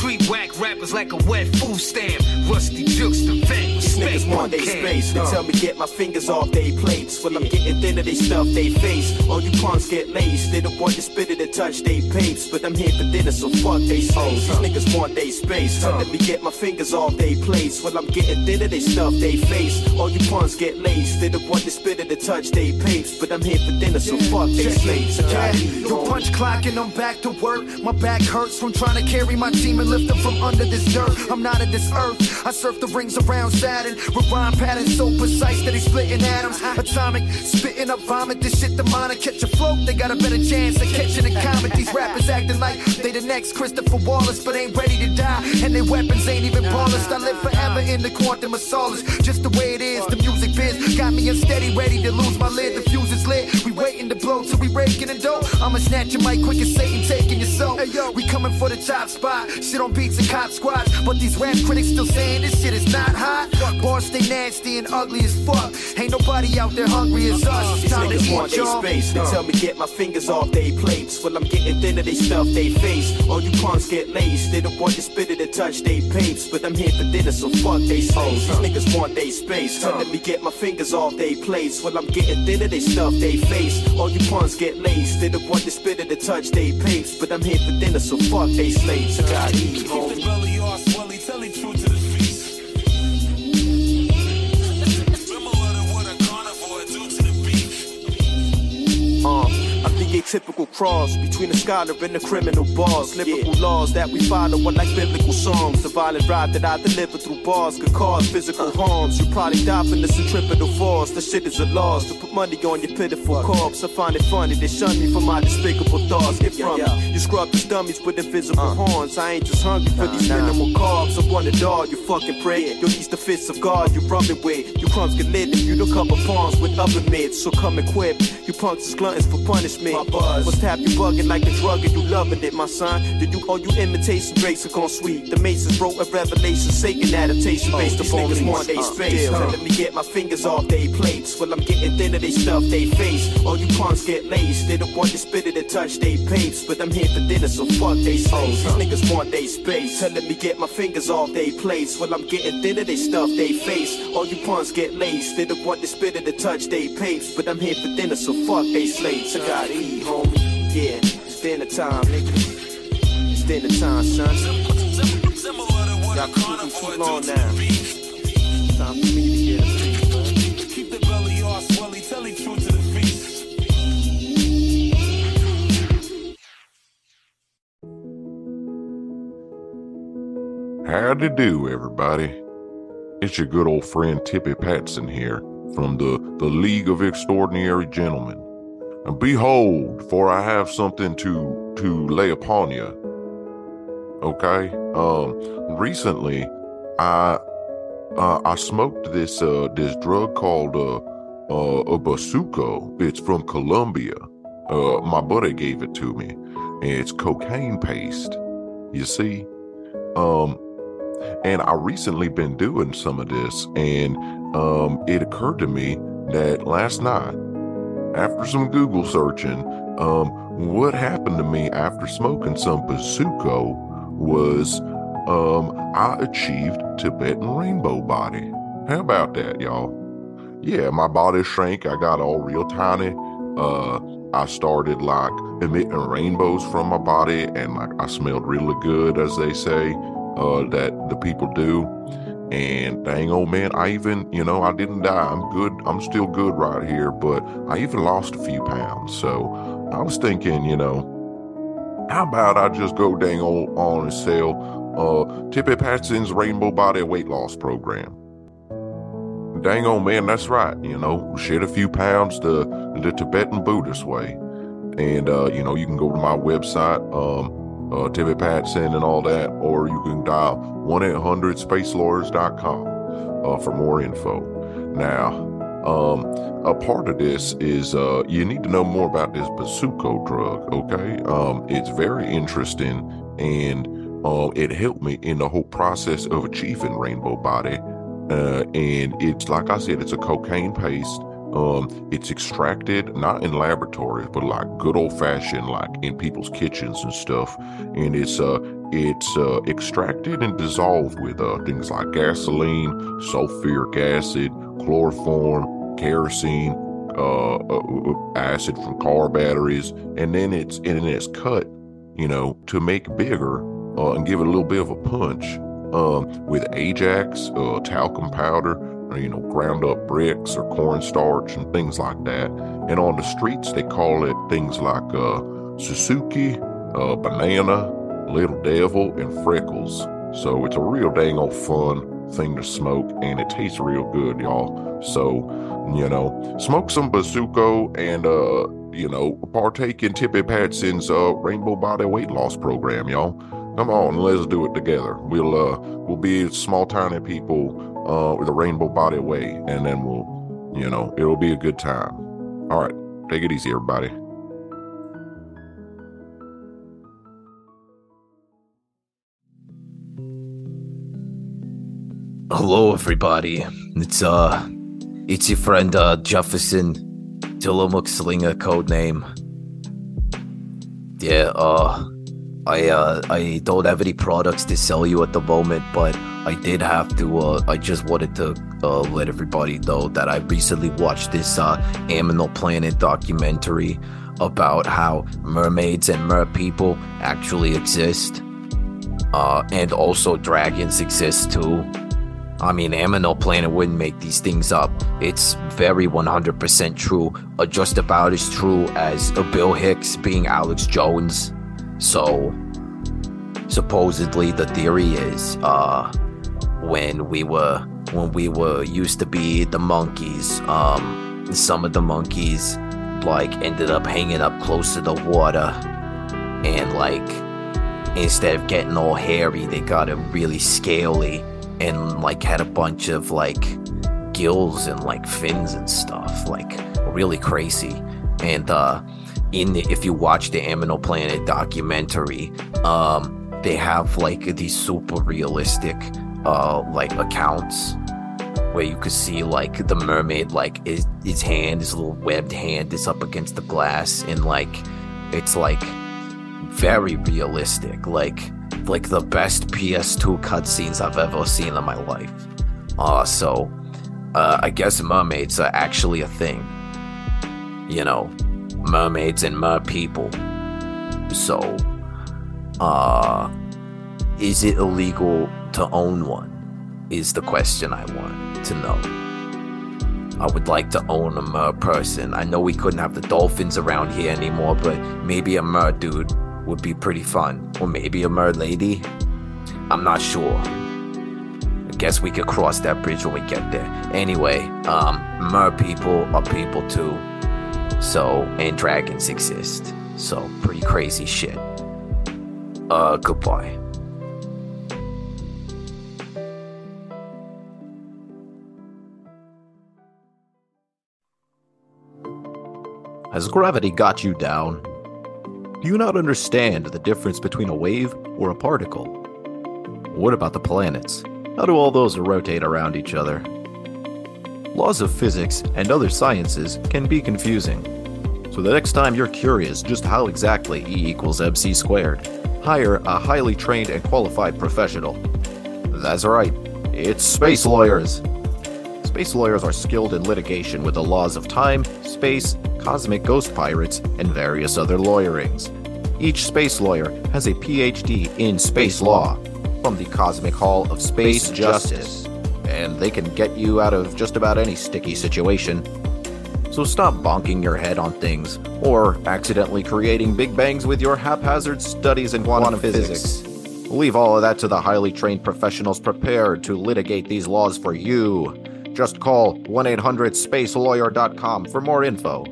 Treat whack rappers like a wet food stamp. Rusty jukes the vet. These niggas want they space. They tell me get my fingers off they plates. When I'm getting thinner, they stuff they face. All you punks get laced. They don't want to spit it and touch they papes. But I'm here for dinner, so fuck they slaves. These niggas want they space. Let me get my fingers off they plates. When I'm getting thinner, they stuff they face. All you punks get laced. They don't want to spit it and touch they papes. But I'm here for dinner, so fuck they slaves. Yeah, you punch clock and I'm back to work. My back hurts from trying to carry my team and lift them from under this dirt. I'm not of this earth. I surf the rings around Saturn with rhyme patterns so precise that they splitting atoms. Atomic, spitting up vomit. This shit demonic. Catch a float, they got a better chance of catching a comet. These rappers acting like they the next Christopher Wallace, but ain't ready to die. And their weapons ain't even polished. I live forever in the quantum of solace. Just the way it is. The music biz got me unsteady, ready to lose my lid. The fuse is lit. We waiting to blow till we raking the dough. I'ma snatch your mic quick as Satan taking your soul. Hey, yo, we coming for the top spot. Shit on beats and cop squads. But these rap critics still saying this shit is not hot. Bars stay nasty and ugly as fuck. Ain't nobody out there hungry as us. These Time to niggas want eat, they y'all. space. They tell me get my fingers off they plates. Well, I'm getting thinner, they stuff they face. All you punks get laced. They don't want to spit it and touch they papes. But I'm here for dinner, so fuck they slaves. These niggas want they space. Let me get my fingers off they plates. Well, I'm getting thinner, they stuff they face. All you punks get laced. They don't want to spit it and touch they papes. But I'm here for dinner, so fuck they slaves. I Keep the homie. belly swelly, tell it true to the feast. Similar to what a carnivore do to the beef. Uh, I'm the atypical cross between a scholar and a criminal boss. Lyrical laws that we follow are like biblical songs. The violent ride that I deliver through bars could cause physical harms. You probably die from the centripetal force. The shit is a loss to put money on your pitiful corpse. I find it funny they shun me for my despicable thoughts. Get from me. You scrub the dummies with invisible uh. horns. I ain't just hungry for these minimal carbs. I want it all, you fucking pray. You'll ease the fists of God you rub it with. You crumbs get lit if you don't cover palms with other mids. So come equipped. You punks is gluttons for punishment. Must have you bugging like a drug and you loving it, my son. Do you all you imitation basic on sweet? The Masons wrote a revelation, Satan adaptation based these upon niggas want uh, space. huh? Let me get my fingers off they plates. Well, I'm getting thinner, they stuff they face. All you punks get laced. They don't want to spit it and touch they papes. But I'm here for dinner, so fuck they slaves. These niggas want they space. Telling me get my fingers off they plates. Well, I'm getting thinner, they stuff they face. All you punks get laced. They don't want to spit it and touch they papes. But I'm here for dinner, so fuck they slaves. I eat, homie. Yeah, it's dinner time, nigga. It's dinner time, son. Similar to what Y'all a keep too long now. It's time for me to get a treat. Keep the belly off, swelly, tell it true to the feast. Howdy do, everybody. It's your good old friend Tippy Patson here from the, the League of Extraordinary Gentlemen. And behold, for I have something to to lay upon you. Okay? Um recently I uh, I smoked this uh this drug called uh uh a basuco. It's from Colombia. Uh my buddy gave it to me. It's cocaine paste. You see? Um and I recently been doing some of this, and um, it occurred to me that last night, after some Google searching, um, what happened to me after smoking some Bazuco was um, I achieved Tibetan rainbow body. How about that, y'all? Yeah, my body shrank. I got all real tiny. Uh, I started like emitting rainbows from my body, and like I smelled really good, as they say uh, that the people do. And dang old man, I even, you know, I didn't die. I'm good. I'm still good right here, but I even lost a few pounds. So I was thinking, you know, how about I just go dang old on and sell uh, Tippy Patson's Rainbow Body Weight Loss Program? Dang old man, that's right. You know, shed a few pounds the the Tibetan Buddhist way. And, uh, you know, you can go to my website, um, uh, Tippy Patson and all that, or you can dial 1 800 spacelawyers.com uh, for more info. Now, um, a part of this is uh, you need to know more about this Basuco drug, okay? Um, it's very interesting and uh, it helped me in the whole process of achieving rainbow body. Uh, and it's like I said, it's a cocaine paste Um, it's extracted not in laboratories, but like good old fashioned, like in people's kitchens and stuff. And it's uh, it's uh, extracted and dissolved with uh, things like gasoline, sulfuric acid, chloroform, kerosene, uh, uh, uh, acid from car batteries, and then it's and then it's cut, you know, to make bigger uh, and give it a little bit of a punch um, with Ajax, uh, talcum powder, you know, ground up bricks or cornstarch and things like that. And on the streets, they call it things like uh, Suzuki, uh, Banana, Little Devil, and Freckles. So it's a real dang old fun thing to smoke, and it tastes real good, y'all. So, you know, smoke some Bazuco and, uh, you know, partake in Tippy Patson's uh, Rainbow Body Weight Loss Program, y'all. Come on, let's do it together. We'll uh we'll be small tiny people uh a rainbow body way, and then we'll you know, it'll be a good time. All right, take it easy, everybody. Hello, everybody. It's uh, it's your friend uh Jefferson Tillamook Slinger code name. Yeah, uh, I uh, I don't have any products to sell you at the moment, but I did have to. Uh, I just wanted to uh, let everybody know that I recently watched this uh, Aminal Planet documentary about how mermaids and mer people actually exist, uh, and also dragons exist too. I mean, Aminal Planet wouldn't make these things up. It's very 100% true, or just about as true as uh, Bill Hicks being Alex Jones. So, supposedly, the theory is, uh, when we were when we were used to be the monkeys, um, some of the monkeys like ended up hanging up close to the water, and like instead of getting all hairy, they got it really scaly and like had a bunch of like gills and like fins and stuff, like really crazy. And uh, in the, if you watch the Aminal Planet documentary, um, they have like these super realistic uh like accounts where you could see like the mermaid like his, his hand his little webbed hand is up against the glass and like it's like very realistic like like the best ps2 cutscenes i've ever seen in my life. Uh so uh i guess mermaids are actually a thing you know mermaids and mer people so uh is it illegal to own one is the question i want to know I would like to own a mer person. I know we couldn't have the dolphins around here anymore, but maybe a mer dude would be pretty fun. Or maybe a mer lady. I'm not sure. I guess we could cross that bridge when we get there. Anyway, um, mer people are people too. So, and dragons exist. So, pretty crazy shit. Uh, goodbye. Has gravity got you down? Do you not understand the difference between a wave or a particle? What about the planets? How do all those rotate around each other? Laws of physics and other sciences can be confusing. So the next time you're curious just how exactly E equals mc squared, hire a highly trained and qualified professional. That's right, it's space lawyers. Space lawyers are skilled in litigation with the laws of time, space, cosmic ghost pirates, and various other lawyerings. Each space lawyer has a PhD in space law from the Cosmic Hall of Space Justice, and they can get you out of just about any sticky situation. So stop bonking your head on things or accidentally creating big bangs with your haphazard studies in quantum, physics. Leave all of that to the highly trained professionals prepared to litigate these laws for you. Just call 1 800 spacelawyer.com for more info.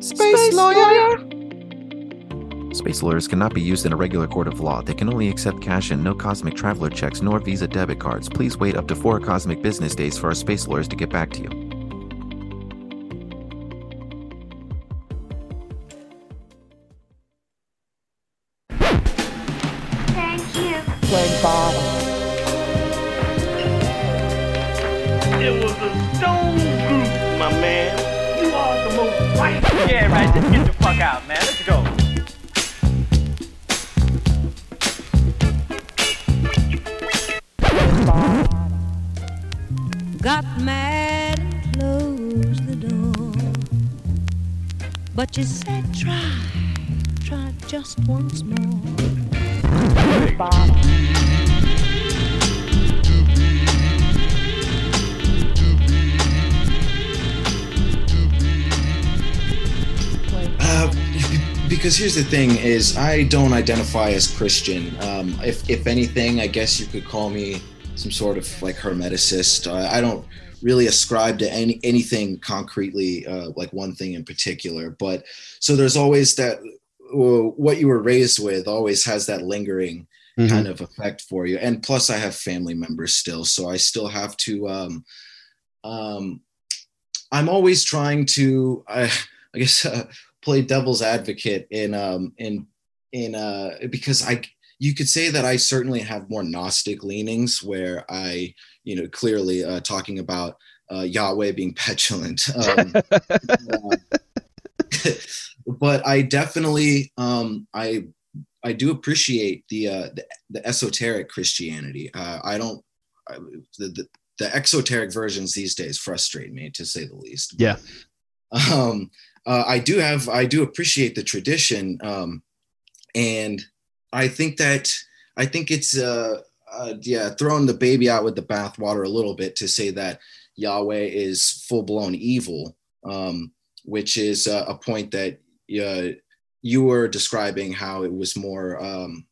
Space, lawyer? Space lawyers cannot be used in a regular court of law. They can only accept cash and no cosmic traveler checks nor Visa debit cards. Please wait up to four cosmic business days for our space lawyers to get back to you. Once more. Uh, because here's the thing: is I don't identify as Christian. Um, if if anything, I guess you could call me some sort of like hermeticist. Uh, I don't really ascribe to any anything concretely, uh, like one thing in particular. But so there's always that what you were raised with always has that lingering Mhm. kind of effect for you. And plus, I have family members still, so I still have to. Um, um, I'm always trying to, I, I guess, uh, play devil's advocate in um, in in uh, because I you could say that I certainly have more Gnostic leanings, where I, you know, clearly uh, talking about uh, Yahweh being petulant. Um, uh, but I definitely, um, I, I do appreciate the uh, the, the esoteric Christianity. Uh, I don't, I, the, the the exoteric versions these days frustrate me to say the least. Yeah. Um, uh, I do have, I do appreciate the tradition, um, and I think that I think it's uh, uh yeah throwing the baby out with the bathwater a little bit to say that Yahweh is full blown evil, um, which is uh, a point that uh, you were describing how it was more. Um,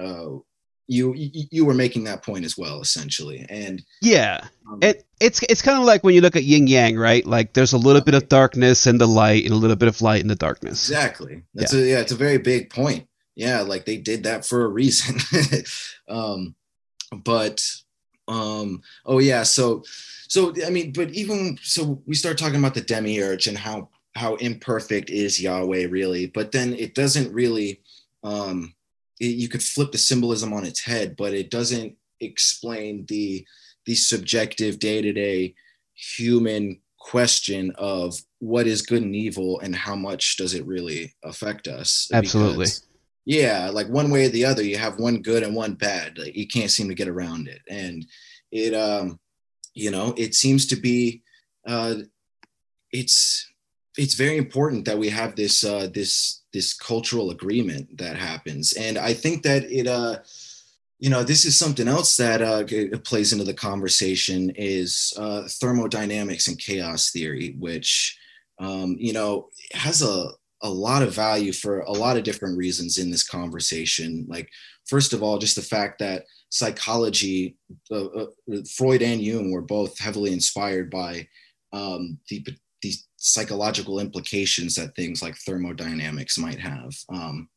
uh, you you were making that point as well, essentially, and Yeah. um, It it's it's kind of like when you look at yin yang, right? Like there's a little bit of darkness in the light and a little bit of light in the darkness. Exactly. That's a yeah, it's a very big point. Yeah, like they did that for a reason. um but um oh yeah, so so I mean, but even so we start talking about the demiurge and how how imperfect is Yahweh really, but then it doesn't really um it, you could flip the symbolism on its head, but it doesn't explain the the subjective day-to-day human question of what is good and evil and how much does it really affect us. Absolutely. Because, yeah like one way or the other you have one good and one bad. Like, you can't seem to get around it. And it um you know it seems to be uh it's it's very important that we have this uh this this cultural agreement that happens. And i think that it uh you know this is something else that uh, plays into the conversation is uh, thermodynamics and chaos theory which um, you know has a, a lot of value for a lot of different reasons in this conversation. Like first of all just the fact that psychology uh, uh, freud and jung were both heavily inspired by um, the, the psychological implications that things like thermodynamics might have um,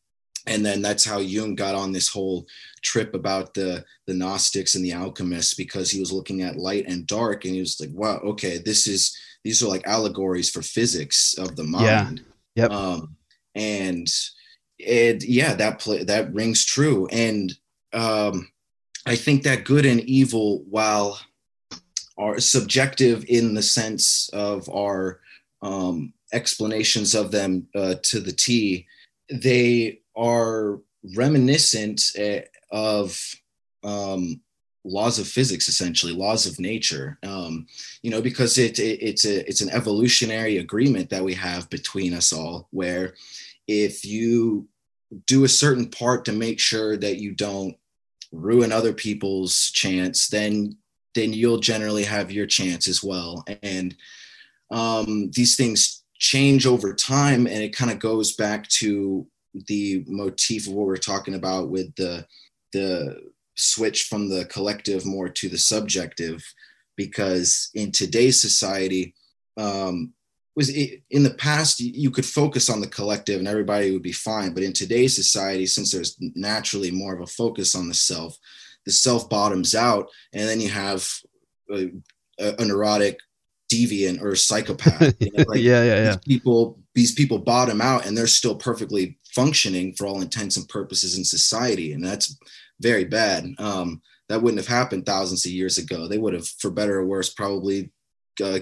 and then that's how Jung got on this whole trip about the the Gnostics and the alchemists because he was looking at light and dark and he was like, wow, okay, this is these are like allegories for physics of the Yeah. mind. Yep. Um, and it yeah, that play that rings true. And um, I think that good and evil, while are subjective in the sense of our um, explanations of them uh, to the T, they are reminiscent uh, of um, laws of physics, essentially laws of nature. Um, you know, because it, it it's a it's an evolutionary agreement that we have between us all, where if you do a certain part to make sure that you don't ruin other people's chance, then then you'll generally have your chance as well. And um, these things change over time, and it kind of goes back to the motif of what we're talking about with the the switch from the collective more to the subjective because in today's society um was it, in the past you- could focus on the collective and everybody would be fine but in today's society since there's naturally more of a focus on the self the self bottoms out and then you have a, a neurotic deviant or psychopath you know, like, yeah, yeah, yeah. these people these people bottom out and they're still perfectly functioning for all intents and purposes in society and that's very bad um, that wouldn't have happened thousands of years ago they would have for better or worse probably uh,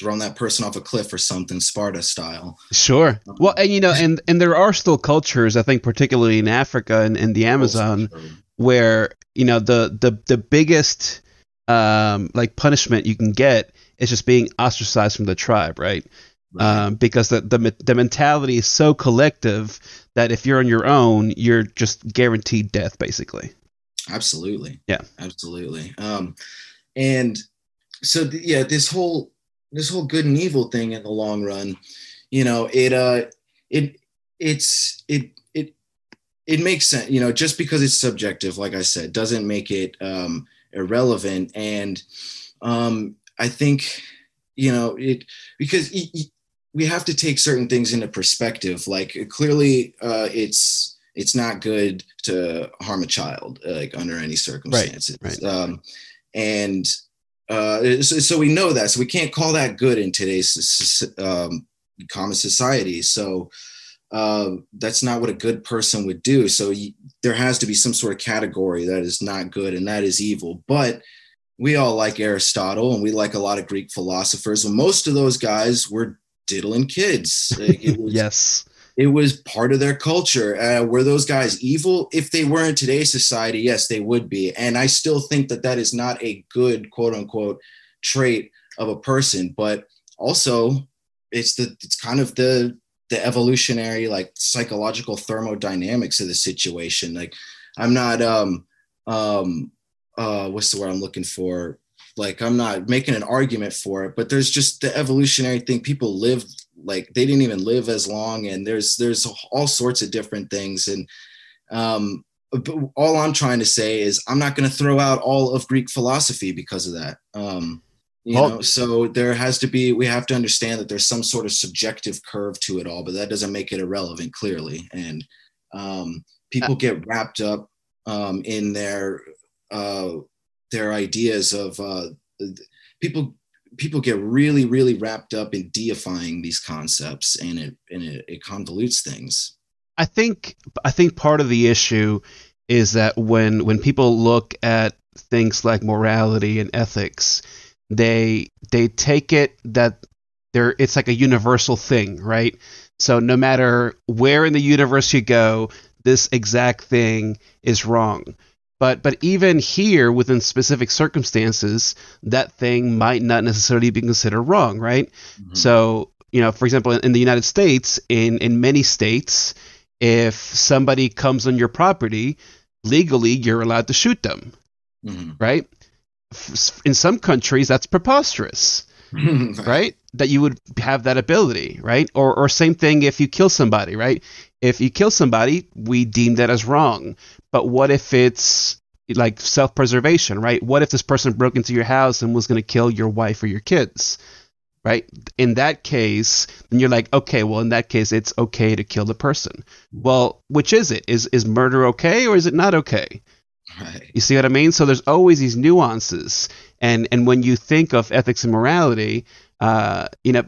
thrown that person off a cliff or something, Sparta style. Sure. Well, and you know, and and there are still cultures, I think, particularly in Africa and, and the Amazon, where you know the the the biggest um like punishment you can get is just being ostracized from the tribe, right? Um, because the, the the mentality is so collective that if you're on your own, you're just guaranteed death, basically. Absolutely. Yeah. Absolutely. Um, and so th- yeah, this whole this whole good and evil thing in the long run, you know, it uh it it's it it it makes sense, you know, just because it's subjective, like I said, doesn't make it um irrelevant. And um I think, you know, it because y- y- we have to take certain things into perspective. Like clearly uh it's it's not good to harm a child like under any circumstances. right. Um and uh, so, so we know that. So we can't call that good in today's um, common society. So uh, that's not what a good person would do. So y there has to be some sort of category that is not good and that is evil. But we all like Aristotle and we like a lot of Greek philosophers. And most of those guys were diddling kids. Like, it was, yes. it was part of their culture. Uh, were those guys evil? If they were in today's society, yes, they would be. And I still think that that is not a good quote unquote trait of a person. But also, it's the it's kind of the the evolutionary like psychological thermodynamics of the situation. Like I'm not um um uh what's the word I'm looking for? Like I'm not making an argument for it, but there's just the evolutionary thing. People live like they didn't even live as long and there's there's all sorts of different things and um all i'm trying to say is i'm not going to throw out all of greek philosophy because of that um you know so there has to be we have to understand that there's some sort of subjective curve to it all but that doesn't make it irrelevant clearly and um people get wrapped up um in their uh their ideas of uh people people get really really wrapped up in deifying these concepts and it and it, it convolutes things I think I think part of the issue is that when when people look at things like morality and ethics, they they take it that there it's like a universal thing, right? So no matter where in the universe you go, this exact thing is wrong. But but even here within specific circumstances, that thing might not necessarily be considered wrong, right? So, you know, for example, in the United States, in in many states, if somebody comes on your property, legally you're allowed to shoot them, Mhm. right? In some countries, that's preposterous, right? That you would have that ability, right? Or or same thing if you kill somebody, right? If you kill somebody, we deem that as wrong. But what if it's like self-preservation, right? What if this person broke into your house and was going to kill your wife or your kids? right? In that case, then you're like, okay, well, in that case, it's okay to kill the person. Well, which is it? Is is murder okay or is it not okay? right You see what I mean? So there's always these nuances, and and when you think of ethics and morality, uh, you know,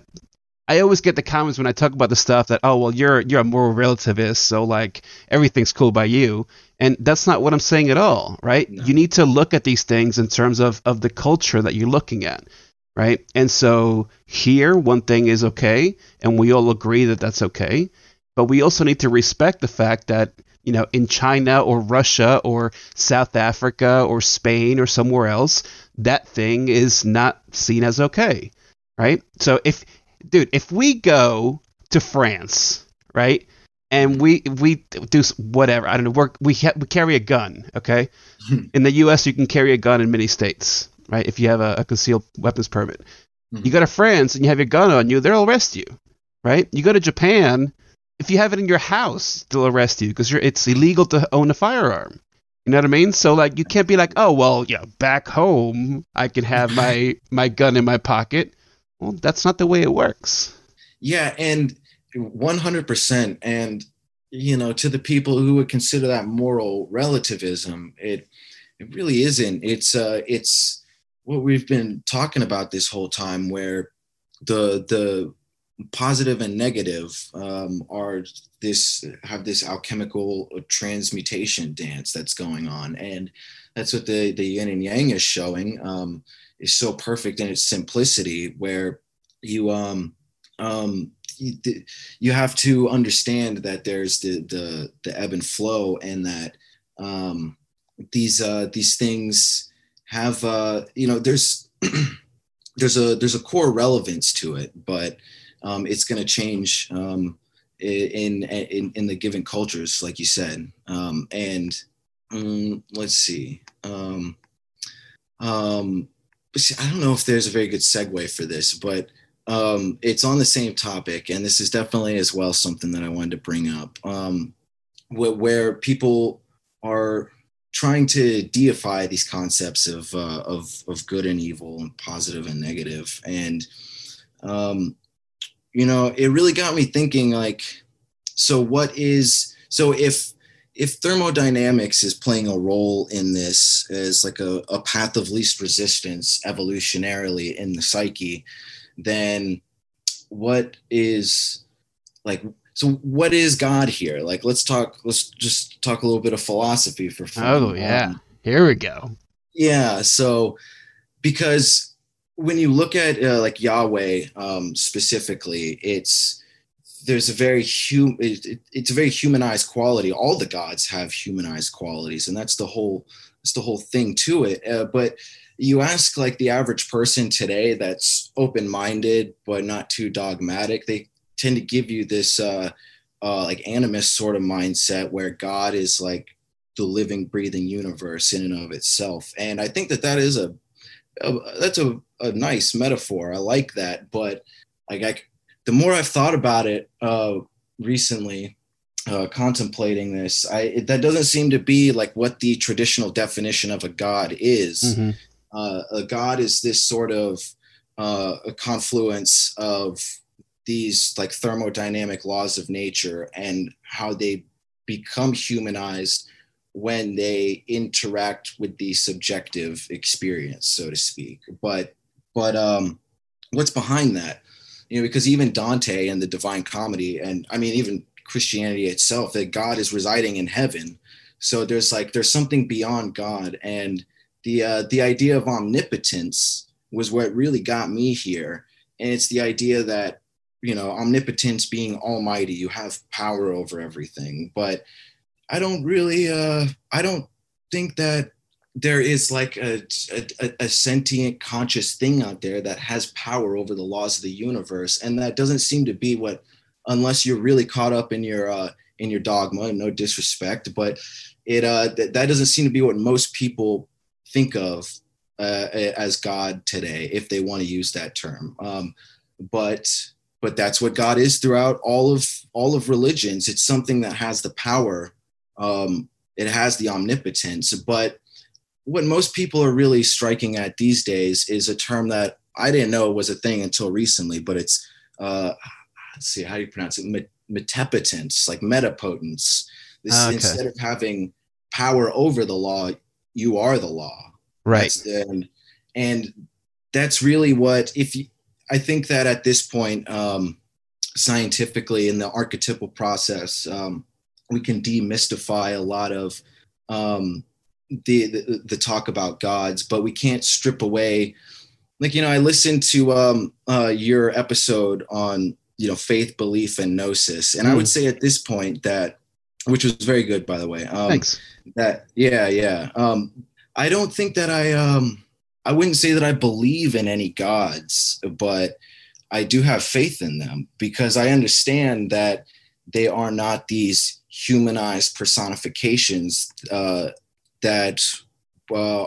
I always get the comments when I talk about the stuff that, oh, well, you're you're a moral relativist, so like everything's cool by you, and that's not what I'm saying at all, right? You need to look at these things in terms of of the culture that you're looking at, right? And so here, one thing is okay, and we all agree that that's okay, but we also need to respect the fact that you know in China or Russia or South Africa or Spain or somewhere else, that thing is not seen as okay, right? So if dude, if we go to France, right, and we we do whatever, I don't know, we're, we ha- we carry a gun, okay? In the U.S., you can carry a gun in many states, right? If you have a, a concealed weapons permit. Hmm. You go to France and you have your gun on you, they'll arrest you, right? You go to Japan, if you have it in your house, they'll arrest you because it's illegal to own a firearm. You know what I mean? So like, you can't be like, oh well, yeah, back home I can have my my gun in my pocket. Well, that's not the way it works. Yeah, and 100%. And, you know, to the people who would consider that moral relativism, it it really isn't. It's uh it's what we've been talking about this whole time where the the positive and negative um, are this have this alchemical transmutation dance that's going on and that's what the the yin and yang is showing um, is so perfect in its simplicity where you um um you, have to understand that there's the the the ebb and flow and that um these uh these things have uh you know there's there's a there's a core relevance to it but um, it's going to change um, in, in in the given cultures, like you said. Um, and um, let's see. Um, um. I don't know if there's a very good segue for this, but um, it's on the same topic, and this is definitely as well something that I wanted to bring up. Um, where, people are trying to deify these concepts of uh, of of good and evil, and positive and negative, and um, you know, it really got me thinking like, so what is, so if, if thermodynamics is playing a role in this as like a, a path of least resistance evolutionarily in the psyche, then what is like, so what is God here? Like, let's talk, let's just talk a little bit of philosophy for fun. Oh yeah. Um, here we go. Yeah. So, because when you look at uh, like Yahweh um, specifically, it's there's a very hum it, it's a very humanized quality. All the gods have humanized qualities, and that's the whole that's the whole thing to it. Uh, but you ask like the average person today that's open minded but not too dogmatic, they tend to give you this uh, uh, like animist sort of mindset where God is like the living, breathing universe in and of itself. And I think that that is a, a that's a a nice metaphor. I like that, but like I, the more I've thought about it uh, recently, uh, contemplating this, I it, that doesn't seem to be like what the traditional definition of a god is. Mm-hmm. Uh, a god is this sort of uh, a confluence of these like thermodynamic laws of nature and how they become humanized when they interact with the subjective experience, so to speak. But but um, what's behind that? You know, because even Dante and the Divine Comedy, and I mean, even Christianity itself, that God is residing in heaven. So there's like there's something beyond God, and the uh, the idea of omnipotence was what really got me here, and it's the idea that you know omnipotence being almighty, you have power over everything, but I don't really uh, I don't think that there is like a, a, a, sentient conscious thing out there that has power over the laws of the universe and that doesn't seem to be what unless you're really caught up in your uh, in your dogma no disrespect but it uh, th- that doesn't seem to be what most people think of uh, as god today if they want to use that term. Um, but but that's what god is throughout all of all of religions. It's something that has the power um, it has the omnipotence but what most people are really striking at these days is a term that I didn't know was a thing until recently, but it's uh, let's see how do you pronounce it? Metapotence, like metapotence. This ah, okay. instead of having power over the law, you are the law. Right. and and that's really what if you, I think that at this point, um, scientifically in the archetypal process, um, we can demystify a lot of um, the, the, the talk about gods, but we can't strip away. Like you know, I listened to um, uh, your episode on you know faith, belief, and gnosis, and mm. I would mm. say at this point that, which was very good by the way. Um, Thanks. That yeah yeah. Um, I don't think that I um I wouldn't say that I believe in any gods, but I do have faith in them because I understand that they are not these humanized personifications uh, that uh,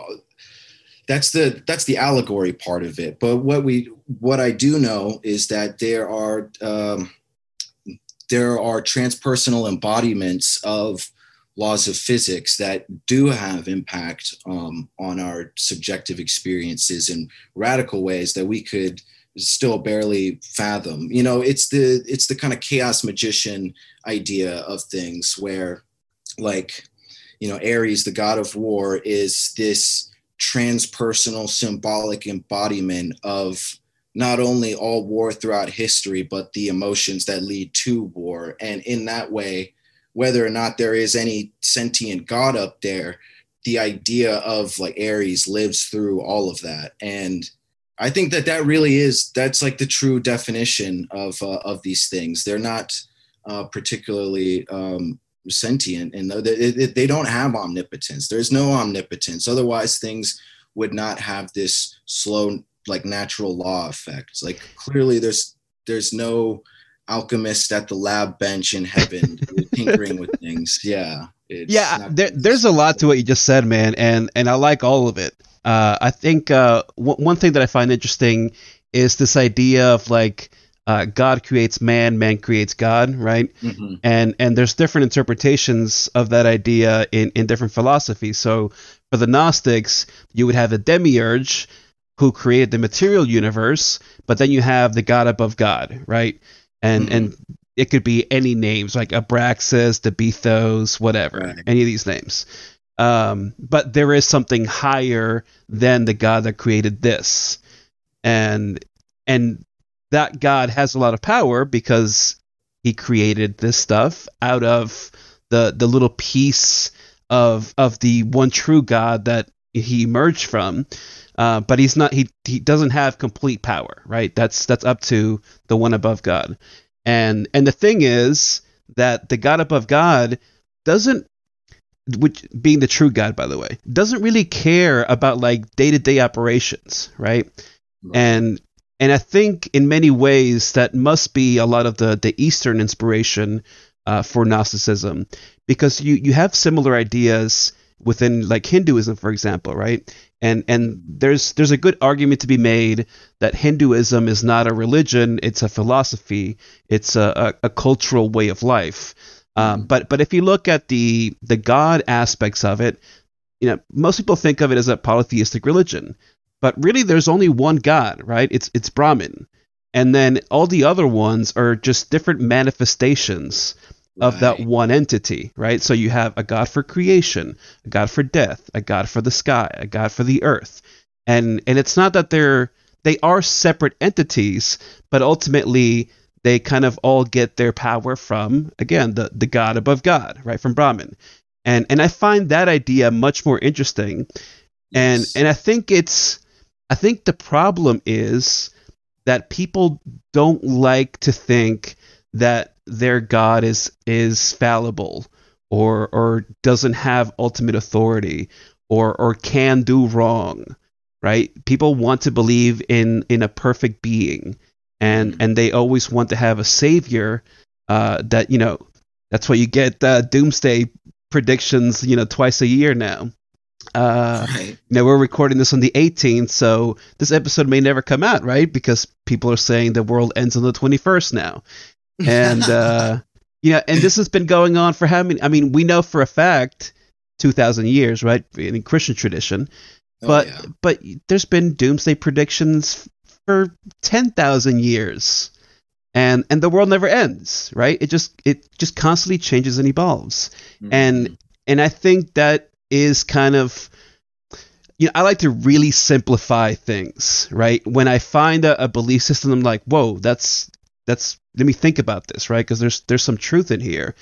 that's the that's the allegory part of it. But what we what I do know is that there are um, there are transpersonal embodiments of laws of physics that do have impact um, on our subjective experiences in radical ways that we could still barely fathom you know it's the it's the kind of chaos magician idea of things where like you know, Ares, the god of war, is this transpersonal symbolic embodiment of not only all war throughout history, but the emotions that lead to war. And in that way, whether or not there is any sentient God up there, the idea of like Ares lives through all of that. And I think that that really is that's like the true definition of uh, of these things. They're not uh, particularly um, sentient, and they, they don't have omnipotence. There's no omnipotence. Otherwise, things would not have this slow, like natural law effect. Like clearly, there's there's no alchemist at the lab bench in heaven tinkering with things. Yeah. yeah, there, there's a lot to what you just said, man, and and I like all of it. Uh, I think uh, w- one thing that I find interesting is this idea of like uh, God creates man, man creates God, right? Mm-hmm. And and there's different interpretations of that idea in in different philosophies. So for the Gnostics, you would have the demiurge who created the material universe, but then you have the God above God, right? And Mm-hmm. and it could be any names like Abraxas, the Bythos, whatever, Right. any of these names. Um, but there is something higher than the God that created this, and and that God has a lot of power because he created this stuff out of the the little piece of of the one true God that he emerged from. Uh, but he's not he he doesn't have complete power, right? That's that's up to the one above God. And and the thing is that the God above God doesn't which being the true God by the way, doesn't really care about like day-to-day operations, right? And and I think in many ways that must be a lot of the the Eastern inspiration uh, for Gnosticism, because you you have similar ideas within like Hinduism, for example, right? And and there's there's a good argument to be made that Hinduism is not a religion; it's a philosophy, it's a, a, a cultural way of life. Um, but but if you look at the the God aspects of it, you know most people think of it as a polytheistic religion but really there's only one god right? It's it's brahman. And then all the other ones are just different manifestations of that one entity right? So you have a god for creation a god for death a god for the sky a god for the earth. And and it's not that they're they are separate entities but ultimately they kind of all get their power from again the the god above god right? From brahman. And and i find that idea much more interesting. And Yes. and i think it's i think the problem is that people don't like to think that their god is is fallible or or doesn't have ultimate authority or or can do wrong right? People want to believe in in a perfect being and and they always want to have a savior uh that you know that's why you get uh, doomsday predictions you know twice a year now uh right. know, we're recording this on the 18th, so this episode may never come out, right? Because people are saying the world ends on the 21st now. And, uh, you know, and this has been going on for how many? I mean, we know for a fact 2,000 years, right? In Christian tradition. Oh, But, yeah. but there's been doomsday predictions for 10,000 years. And, and the world never ends, right? It just, it just constantly changes and evolves Mm-hmm. and and I think that is kind of you know I like to really simplify things right? When I find a, a belief system I'm like whoa that's that's let me think about this right? Because there's there's some truth in here.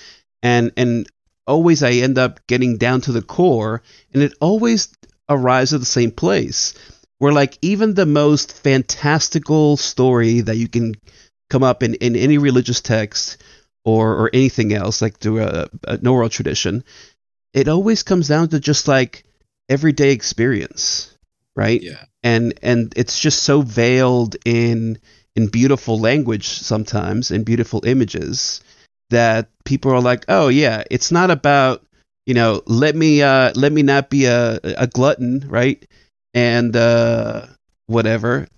And and always I end up getting down to the core and it always arrives at the same place. Where like even the most fantastical story that you can come up in in any religious text or or anything else like through a, an oral tradition it always comes down to just like everyday experience right? Yeah. and and it's just so veiled in in beautiful language sometimes in beautiful images that people are like oh yeah it's not about you know let me uh let me not be a a glutton right? And uh whatever.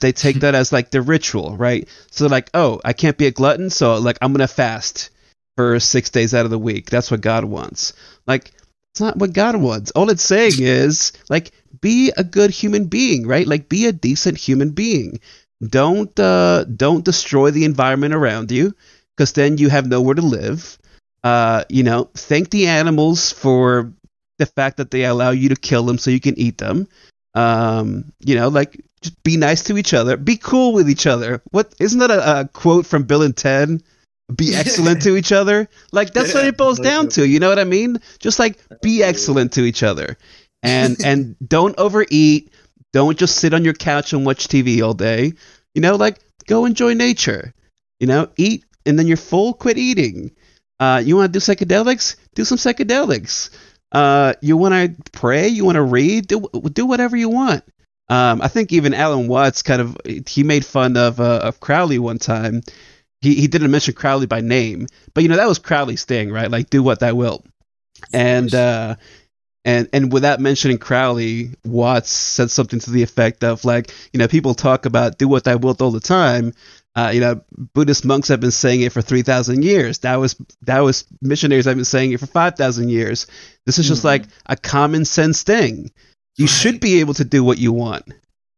They take that as like the ritual right? So like oh i can't be a glutton so like i'm gonna fast for six days out of the week. That's what god wants. Like it's not what god wants. All it's saying is like be a good human being right? Like be a decent human being. Don't uh don't destroy the environment around you because then you have nowhere to live. Uh you know thank the animals for the fact that they allow you to kill them so you can eat them. Um you know like just be nice to each other, be cool with each other. What isn't that a, a quote from Bill and Ted? Be excellent to each other. Like that's what it boils down to. You know what I mean? Just like be excellent to each other, and and don't overeat. Don't just sit on your couch and watch TV all day. You know, like go enjoy nature. You know, eat and then you're full. Quit eating. Uh, you want to do psychedelics? Do some psychedelics. Uh, you want to pray? You want to read? Do do whatever you want. Um, I think even Alan Watts kind of he made fun of uh, of Crowley one time. He he didn't mention Crowley by name, but you know that was Crowley's thing, right? Like do what thou wilt. And uh, and and without mentioning Crowley, Watts said something to the effect of like, you know, people talk about do what thou wilt all the time. Uh, you know, Buddhist monks have been saying it for three thousand years. That was that was missionaries have been saying it for five thousand years. This is just Mhm. like a common sense thing. You should be able to do what you want,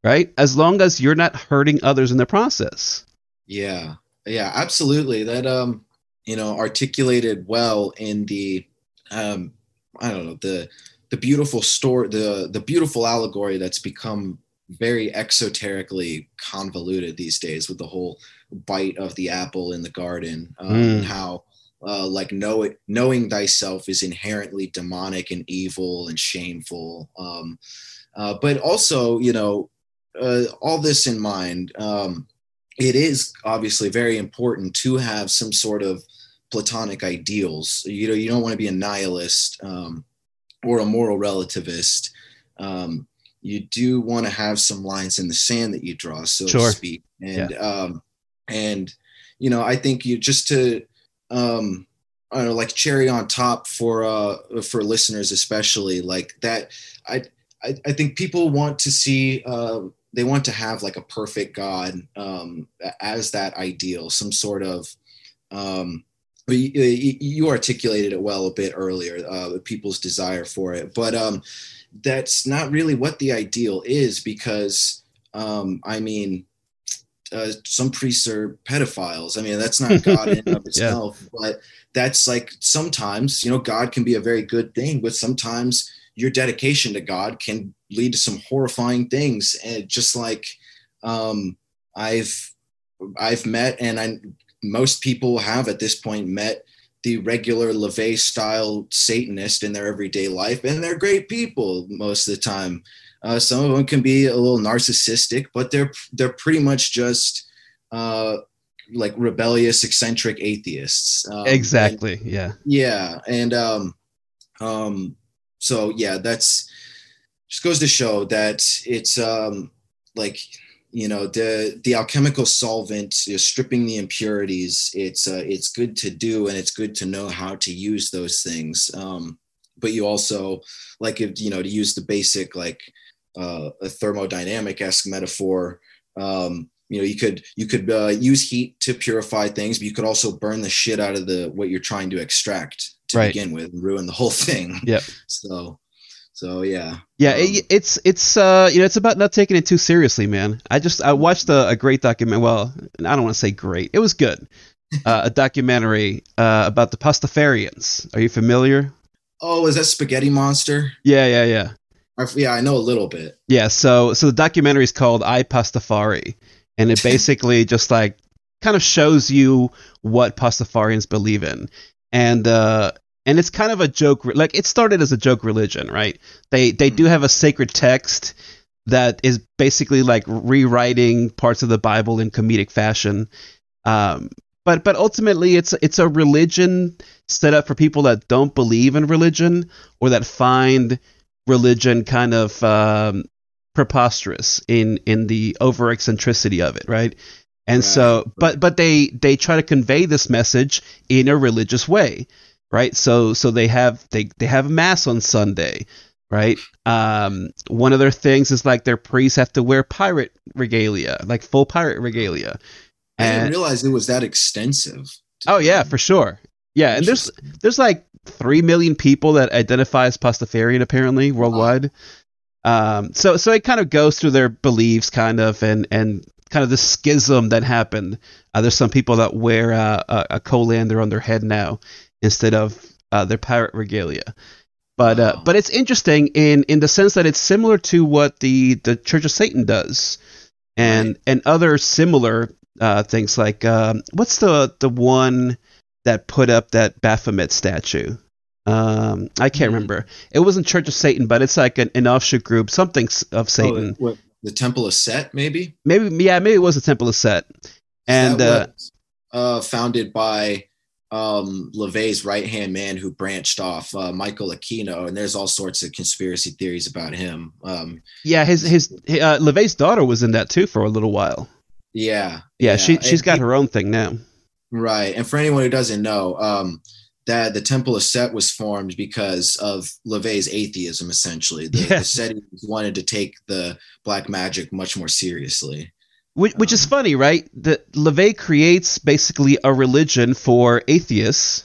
right? As long as you're not hurting others in the process. Yeah, yeah, absolutely. That um, you know, articulated well in the um, I don't know the the beautiful story, the the beautiful allegory that's become very exoterically convoluted these days with the whole bite of the apple in the garden um, Mm. and how uh, like know it, knowing thyself is inherently demonic and evil and shameful um, uh, but also you know uh, all this in mind um, it is obviously very important to have some sort of platonic ideals. You know you don't want to be a nihilist um, or a moral relativist. Um, you do want to have some lines in the sand that you draw so Sure. to speak and um, and you know i think you just to um I don't know, like cherry on top for uh for listeners especially like that I I, I think people want to see uh they want to have like a perfect God um as that ideal some sort of um but you, you articulated it well a bit earlier uh people's desire for it but um that's not really what the ideal is because um I mean uh, some priests are pedophiles. I mean, that's not God in and of Yeah. itself, but that's like sometimes, you know, God can be a very good thing, but sometimes your dedication to God can lead to some horrifying things. And just like um, I've I've met, and I most people have at this point met the regular LaVey style Satanist in their everyday life, and they're great people most of the time. Uh, some of them can be a little narcissistic, but they're they're pretty much just uh, like rebellious, eccentric atheists. Um, and- exactly. Yeah. yeah, and um, um, so yeah, that's just goes to show that it's um, like you know the the alchemical solvent is stripping the impurities. It's uh, it's good to do, and it's good to know how to use those things. Um, but you also like if you know to use the basic like uh, a thermodynamic esque metaphor. Um, you know, you could you could uh, use heat to purify things, but you could also burn the shit out of the what you're trying to extract to Right. begin with, and ruin the whole thing. Yep. So, so yeah. Yeah, it, it's it's uh you know it's about not taking it too seriously, man. I just I watched a, a great document. Well, I don't want to say great. It was good. Uh, a documentary uh, about the Pastafarians. Are you familiar? Oh, is that Spaghetti Monster? Yeah, yeah, yeah. I, yeah, I know a little bit. Yeah, so so the documentary is called I Pastafari, and it basically just like kind of shows you what Pastafarians believe in, and uh, and it's kind of a joke. Like it started as a joke religion, right? They they do have a sacred text that is basically like rewriting parts of the Bible in comedic fashion. Um, but but ultimately, it's it's a religion set up for people that don't believe in religion or that find religion kind of um, preposterous in in the over eccentricity of it, right? And so, but but they they try to convey this message in a religious way, right? So so they have they they have mass on Sunday, right? Um, one of their things is like their priests have to wear pirate regalia, like full pirate regalia. And, I didn't realize it was that extensive. Oh yeah, for sure. Yeah, and there's there's like three million people that identify as Pastafarian apparently worldwide. Um, so so it kind of goes through their beliefs, kind of, and and kind of the schism that happened. Uh, there's some people that wear uh, a, a colander on their head now instead of uh, their pirate regalia. But uh, but it's interesting in in the sense that it's similar to what the the Church of Satan does, and and other similar uh, things like um, what's the the one that put up that Baphomet statue? Um, I can't remember. It wasn't Church of Satan, but it's like an, an offshoot group, something of Satan. Oh, what, the Temple of Set, maybe. maybe yeah, maybe it was the Temple of Set. And uh, was, uh, founded by um, LaVey's right hand man who branched off, uh, Michael Aquino, and there's all sorts of conspiracy theories about him. Um, yeah, his his uh, LaVey's daughter was in that too for a little while. yeah, Yeah, she she's got he- her own thing now. Right. And for anyone who doesn't know, um, that the Temple of Set was formed because of LaVey's atheism, essentially. The, Yeah. the Seti wanted to take the black magic much more seriously. Which, which is um, funny, right? That LaVey creates basically a religion for atheists,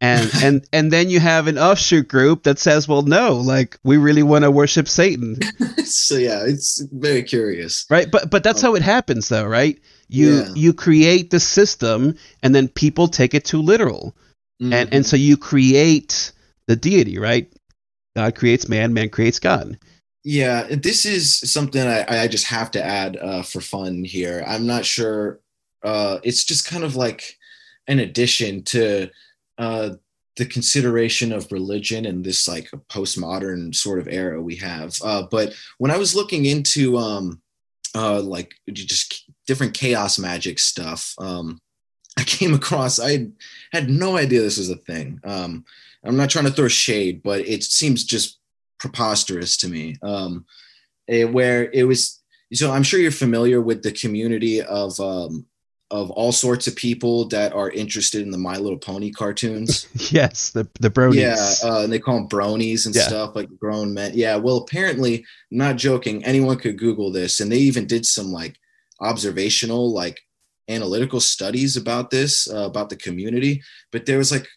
and and and then you have an offshoot group that says, "Well, no, like we really want to worship Satan." so yeah, it's very curious. right but but that's um, how it happens though right you Yeah. you create the system and then people take it too literal and and mm-hmm. so you create the deity right god creates man man creates god Yeah, this is something I, I just have to add uh, for fun here. I'm not sure. Uh, it's just kind of like an addition to uh, the consideration of religion in this like postmodern sort of era we have. Uh, but when I was looking into um, uh, like just different chaos magic stuff, um, I came across. I had no idea this was a thing. Um, I'm not trying to throw shade, but it seems just preposterous to me. Um, eh, where it was, so I'm sure you're familiar with the community of um, of all sorts of people that are interested in the My Little Pony cartoons. yes the the bronies Yeah, uh, and they call them bronies and Yeah. stuff like grown men. Yeah, well, apparently, not joking, anyone could Google this, and they even did some like observational, like analytical studies about this, uh, about the community. But there was like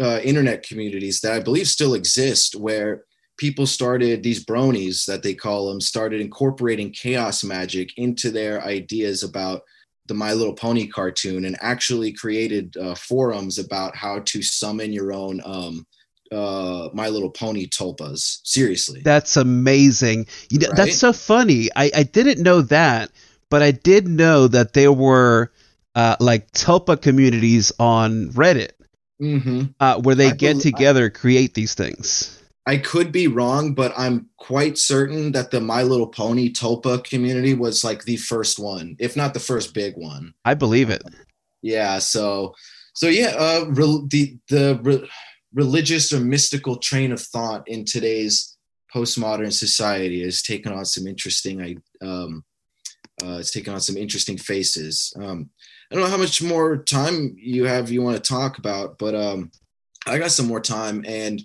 uh, internet communities that I believe still exist where people started these bronies that they call them started incorporating chaos magic into their ideas about the My Little Pony cartoon and actually created uh, forums about how to summon your own um, uh, My Little Pony tulpas. Seriously. that's amazing you know, Right? that's so funny I, I didn't know that but i did know that there were uh, like tulpa communities on reddit hmm uh, where they I get bel- together create these things I could be wrong, but I'm quite certain that the My Little Pony tulpa community was like the first one, if not the first big one. i believe it Yeah. So, so yeah, uh, re- the the re- religious or mystical train of thought in today's postmodern society has taken on some interesting. I um, uh, it's taken on some interesting faces. Um, I don't know how much more time you have you want to talk about, but um, I got some more time, and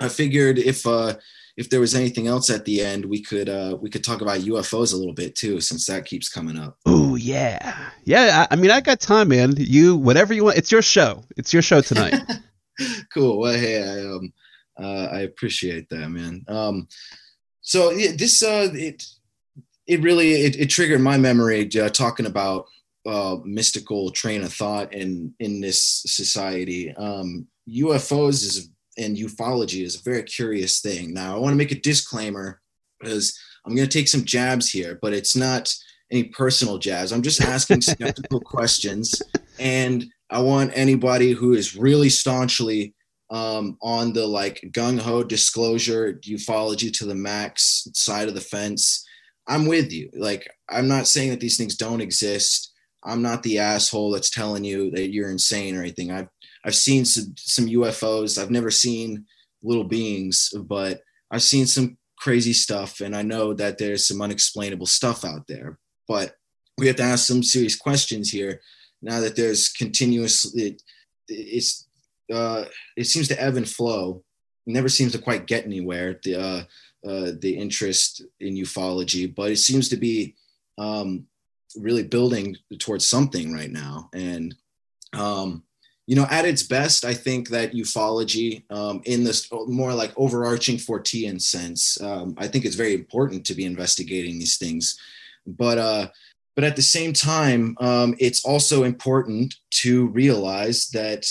I figured if uh, if there was anything else at the end, we could uh, we could talk about UFOs a little bit too, since that keeps coming up. Oh yeah, yeah. I, I mean, I got time, man. You whatever you want. It's your show. It's your show tonight. cool. Well, hey, I um, uh, I appreciate that, man. Um, so yeah, this uh, it it really it, it triggered my memory uh, talking about uh, mystical train of thought in in this society. Um, UFOs is and ufology is a very curious thing. Now, I want to make a disclaimer because I'm going to take some jabs here, but it's not any personal jabs. I'm just asking skeptical questions, and I want anybody who is really staunchly um, on the like gung ho disclosure ufology to the max side of the fence. I'm with you. Like, I'm not saying that these things don't exist. I'm not the asshole that's telling you that you're insane or anything. I've I've seen some, some UFOs. I've never seen little beings, but I've seen some crazy stuff, and I know that there's some unexplainable stuff out there. But we have to ask some serious questions here. Now that there's continuous, it, it's uh, it seems to ebb and flow. It never seems to quite get anywhere. The uh, uh, the interest in ufology, but it seems to be um, really building towards something right now. And um, you know, at its best, I think that ufology, um, in this more like overarching Fortean sense, um, I think it's very important to be investigating these things. But uh, but at the same time, um, it's also important to realize that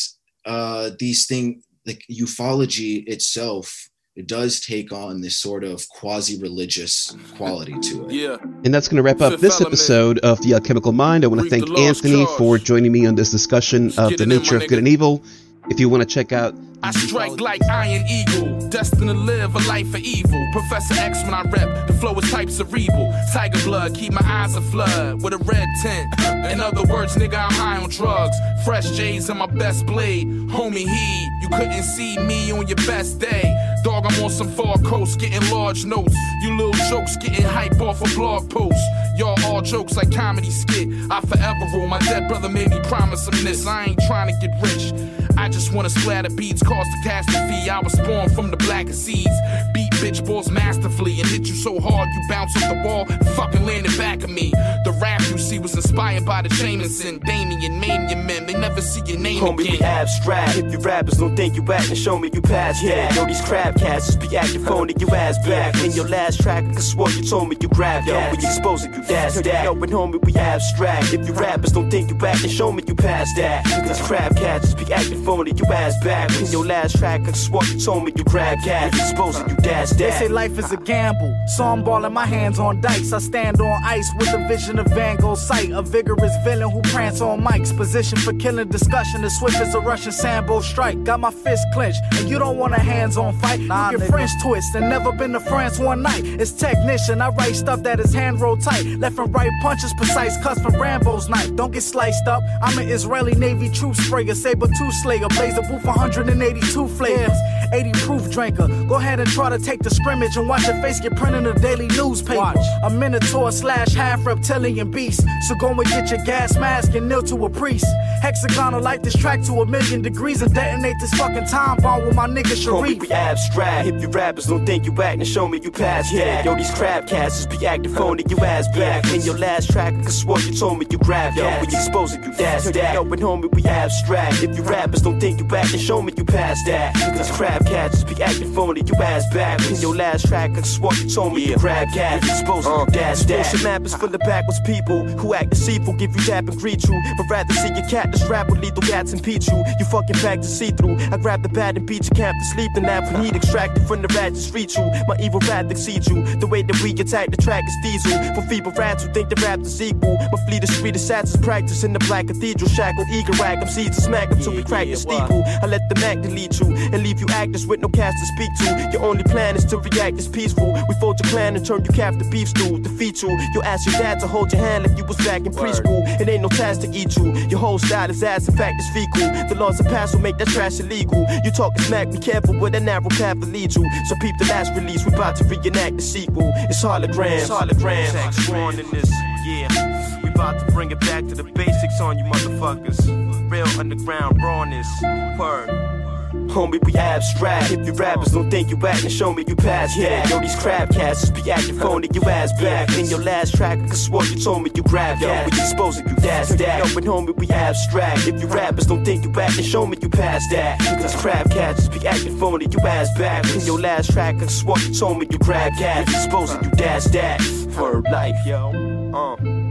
uh, these things, like ufology itself, it does take on this sort of quasi-religious quality to it. Yeah. And that's going to wrap up this episode of The Alchemical Mind. I want to thank Anthony cause. for joining me on this discussion of the nature of good and evil. If you want to check out I strike like Iron Eagle, destined to live a life of evil. Professor X when I rep, the flow is type cerebral. Tiger blood, keep my eyes a flood with a red tint. In other words, nigga, I'm high on drugs. Fresh J's in my best blade. Homie, he, you couldn't see me on your best day. Dog, I'm on some far coast getting large notes. You little jokes getting hype off a blog post. Y'all all jokes like comedy skit. I forever rule. My dead brother made me promise him this. I ain't trying to get rich. I just wanna splatter beats, a catastrophe. I was born from the blackest seeds. Beat bitch balls masterfully and hit you so hard you bounce off the wall, fucking landed back at me. The rap you see was inspired by the Jameson, Damien, Mania men. They never see your name Homie, again. we abstract. If you rappers don't think you acting, show me you pass yeah. Yo, these crab cats just be acting phony, you ass back. In your last track, I swore you told me you grab Yo, we exposing you, that's that. Yo, and homie, we abstract. If you rappers don't think you acting, show me you pass that. Cause crab cats just be acting phony, you ass back. In your last track, I swore you told me you grab cat. We exposing you, that's They say life is a gamble, so I'm balling my hands on dice. I stand on ice with a vision of Van Gogh's sight. A vigorous villain who prance on mics. Position for killing discussion as swift as a Russian sambo strike. Got my fist clenched, and you don't want a hands on fight. Nah, you get French twist and never been to France one night. It's technician, I write stuff that is hand rolled tight. Left and right punches precise, cuts from Rambo's knife. Don't get sliced up. I'm an Israeli Navy troop sprayer, saber tooth slayer, blaze a booth 182 flavors. 80 proof drinker. Go ahead and try to take the scrimmage and watch your face get printed in the daily newspaper. A minotaur slash half reptilian beast. So go and get your gas mask and kneel to a priest. Hexagonal light this track to a million degrees and detonate this fucking time bomb with my nigga Sharif. we abstract. If you rappers don't think you acting, show me you pass yeah. Yo, these crab cats just be acting phony, you ass back. In your last track, I swore you told me you grab Yo, we exposing you, that's that. Yo, and homie, we abstract. If you rappers don't think you acting, show me you pass that. Cause crab cats just be acting phony, you ass back. In your last track, I swore you told me you grab cat. Exposing you, that's uh. that. Bullshit map is full of backwards people who act deceitful, give you dap and greet you. But rather see your cat just rap with lethal cats and beat you. You fucking back to see through. I grab the bat and beat your camp to sleep. Then laugh when heat extracted from the rat just reach you. My evil wrath exceeds you. The way that we attack the track is diesel. For feeble rats who think the rap is equal. My fleet of street assassins practice in the black cathedral. Shackle eager rag them seeds to smack them till we crack the steeple. I let the Mac delete you and leave you actors with no cast to speak to. Your only plan is to react as peaceful. We fold your clan and turn you calf to beef stew. Defeat you. You'll ask your dad to hold your hand like you was back in preschool. It ain't no task to eat you. Your whole style is ass, in fact, it's fecal. The laws of past will make that trash illegal. You talking smack, be careful where that narrow path will lead you. So peep the last release, we about to reenact the sequel. It's holograms. It's holograms. In this, yeah. We about to bring it back to the basics on you motherfuckers. Real underground rawness. Word. Homie, we abstract. If you rappers don't think you acting, show me you pass. Yeah, yo, these crab cats just be acting phony, you ass back. In your last track, I swore you told me you grab. Yo, we exposing you, that's that. Yo, and homie, we abstract. If you rappers don't think you acting, show me you pass that. These crab cats just be acting phony, you ass back. In your last track, I swore you told me you grab cat. We exposing you, that's that. For life, yo. Uh.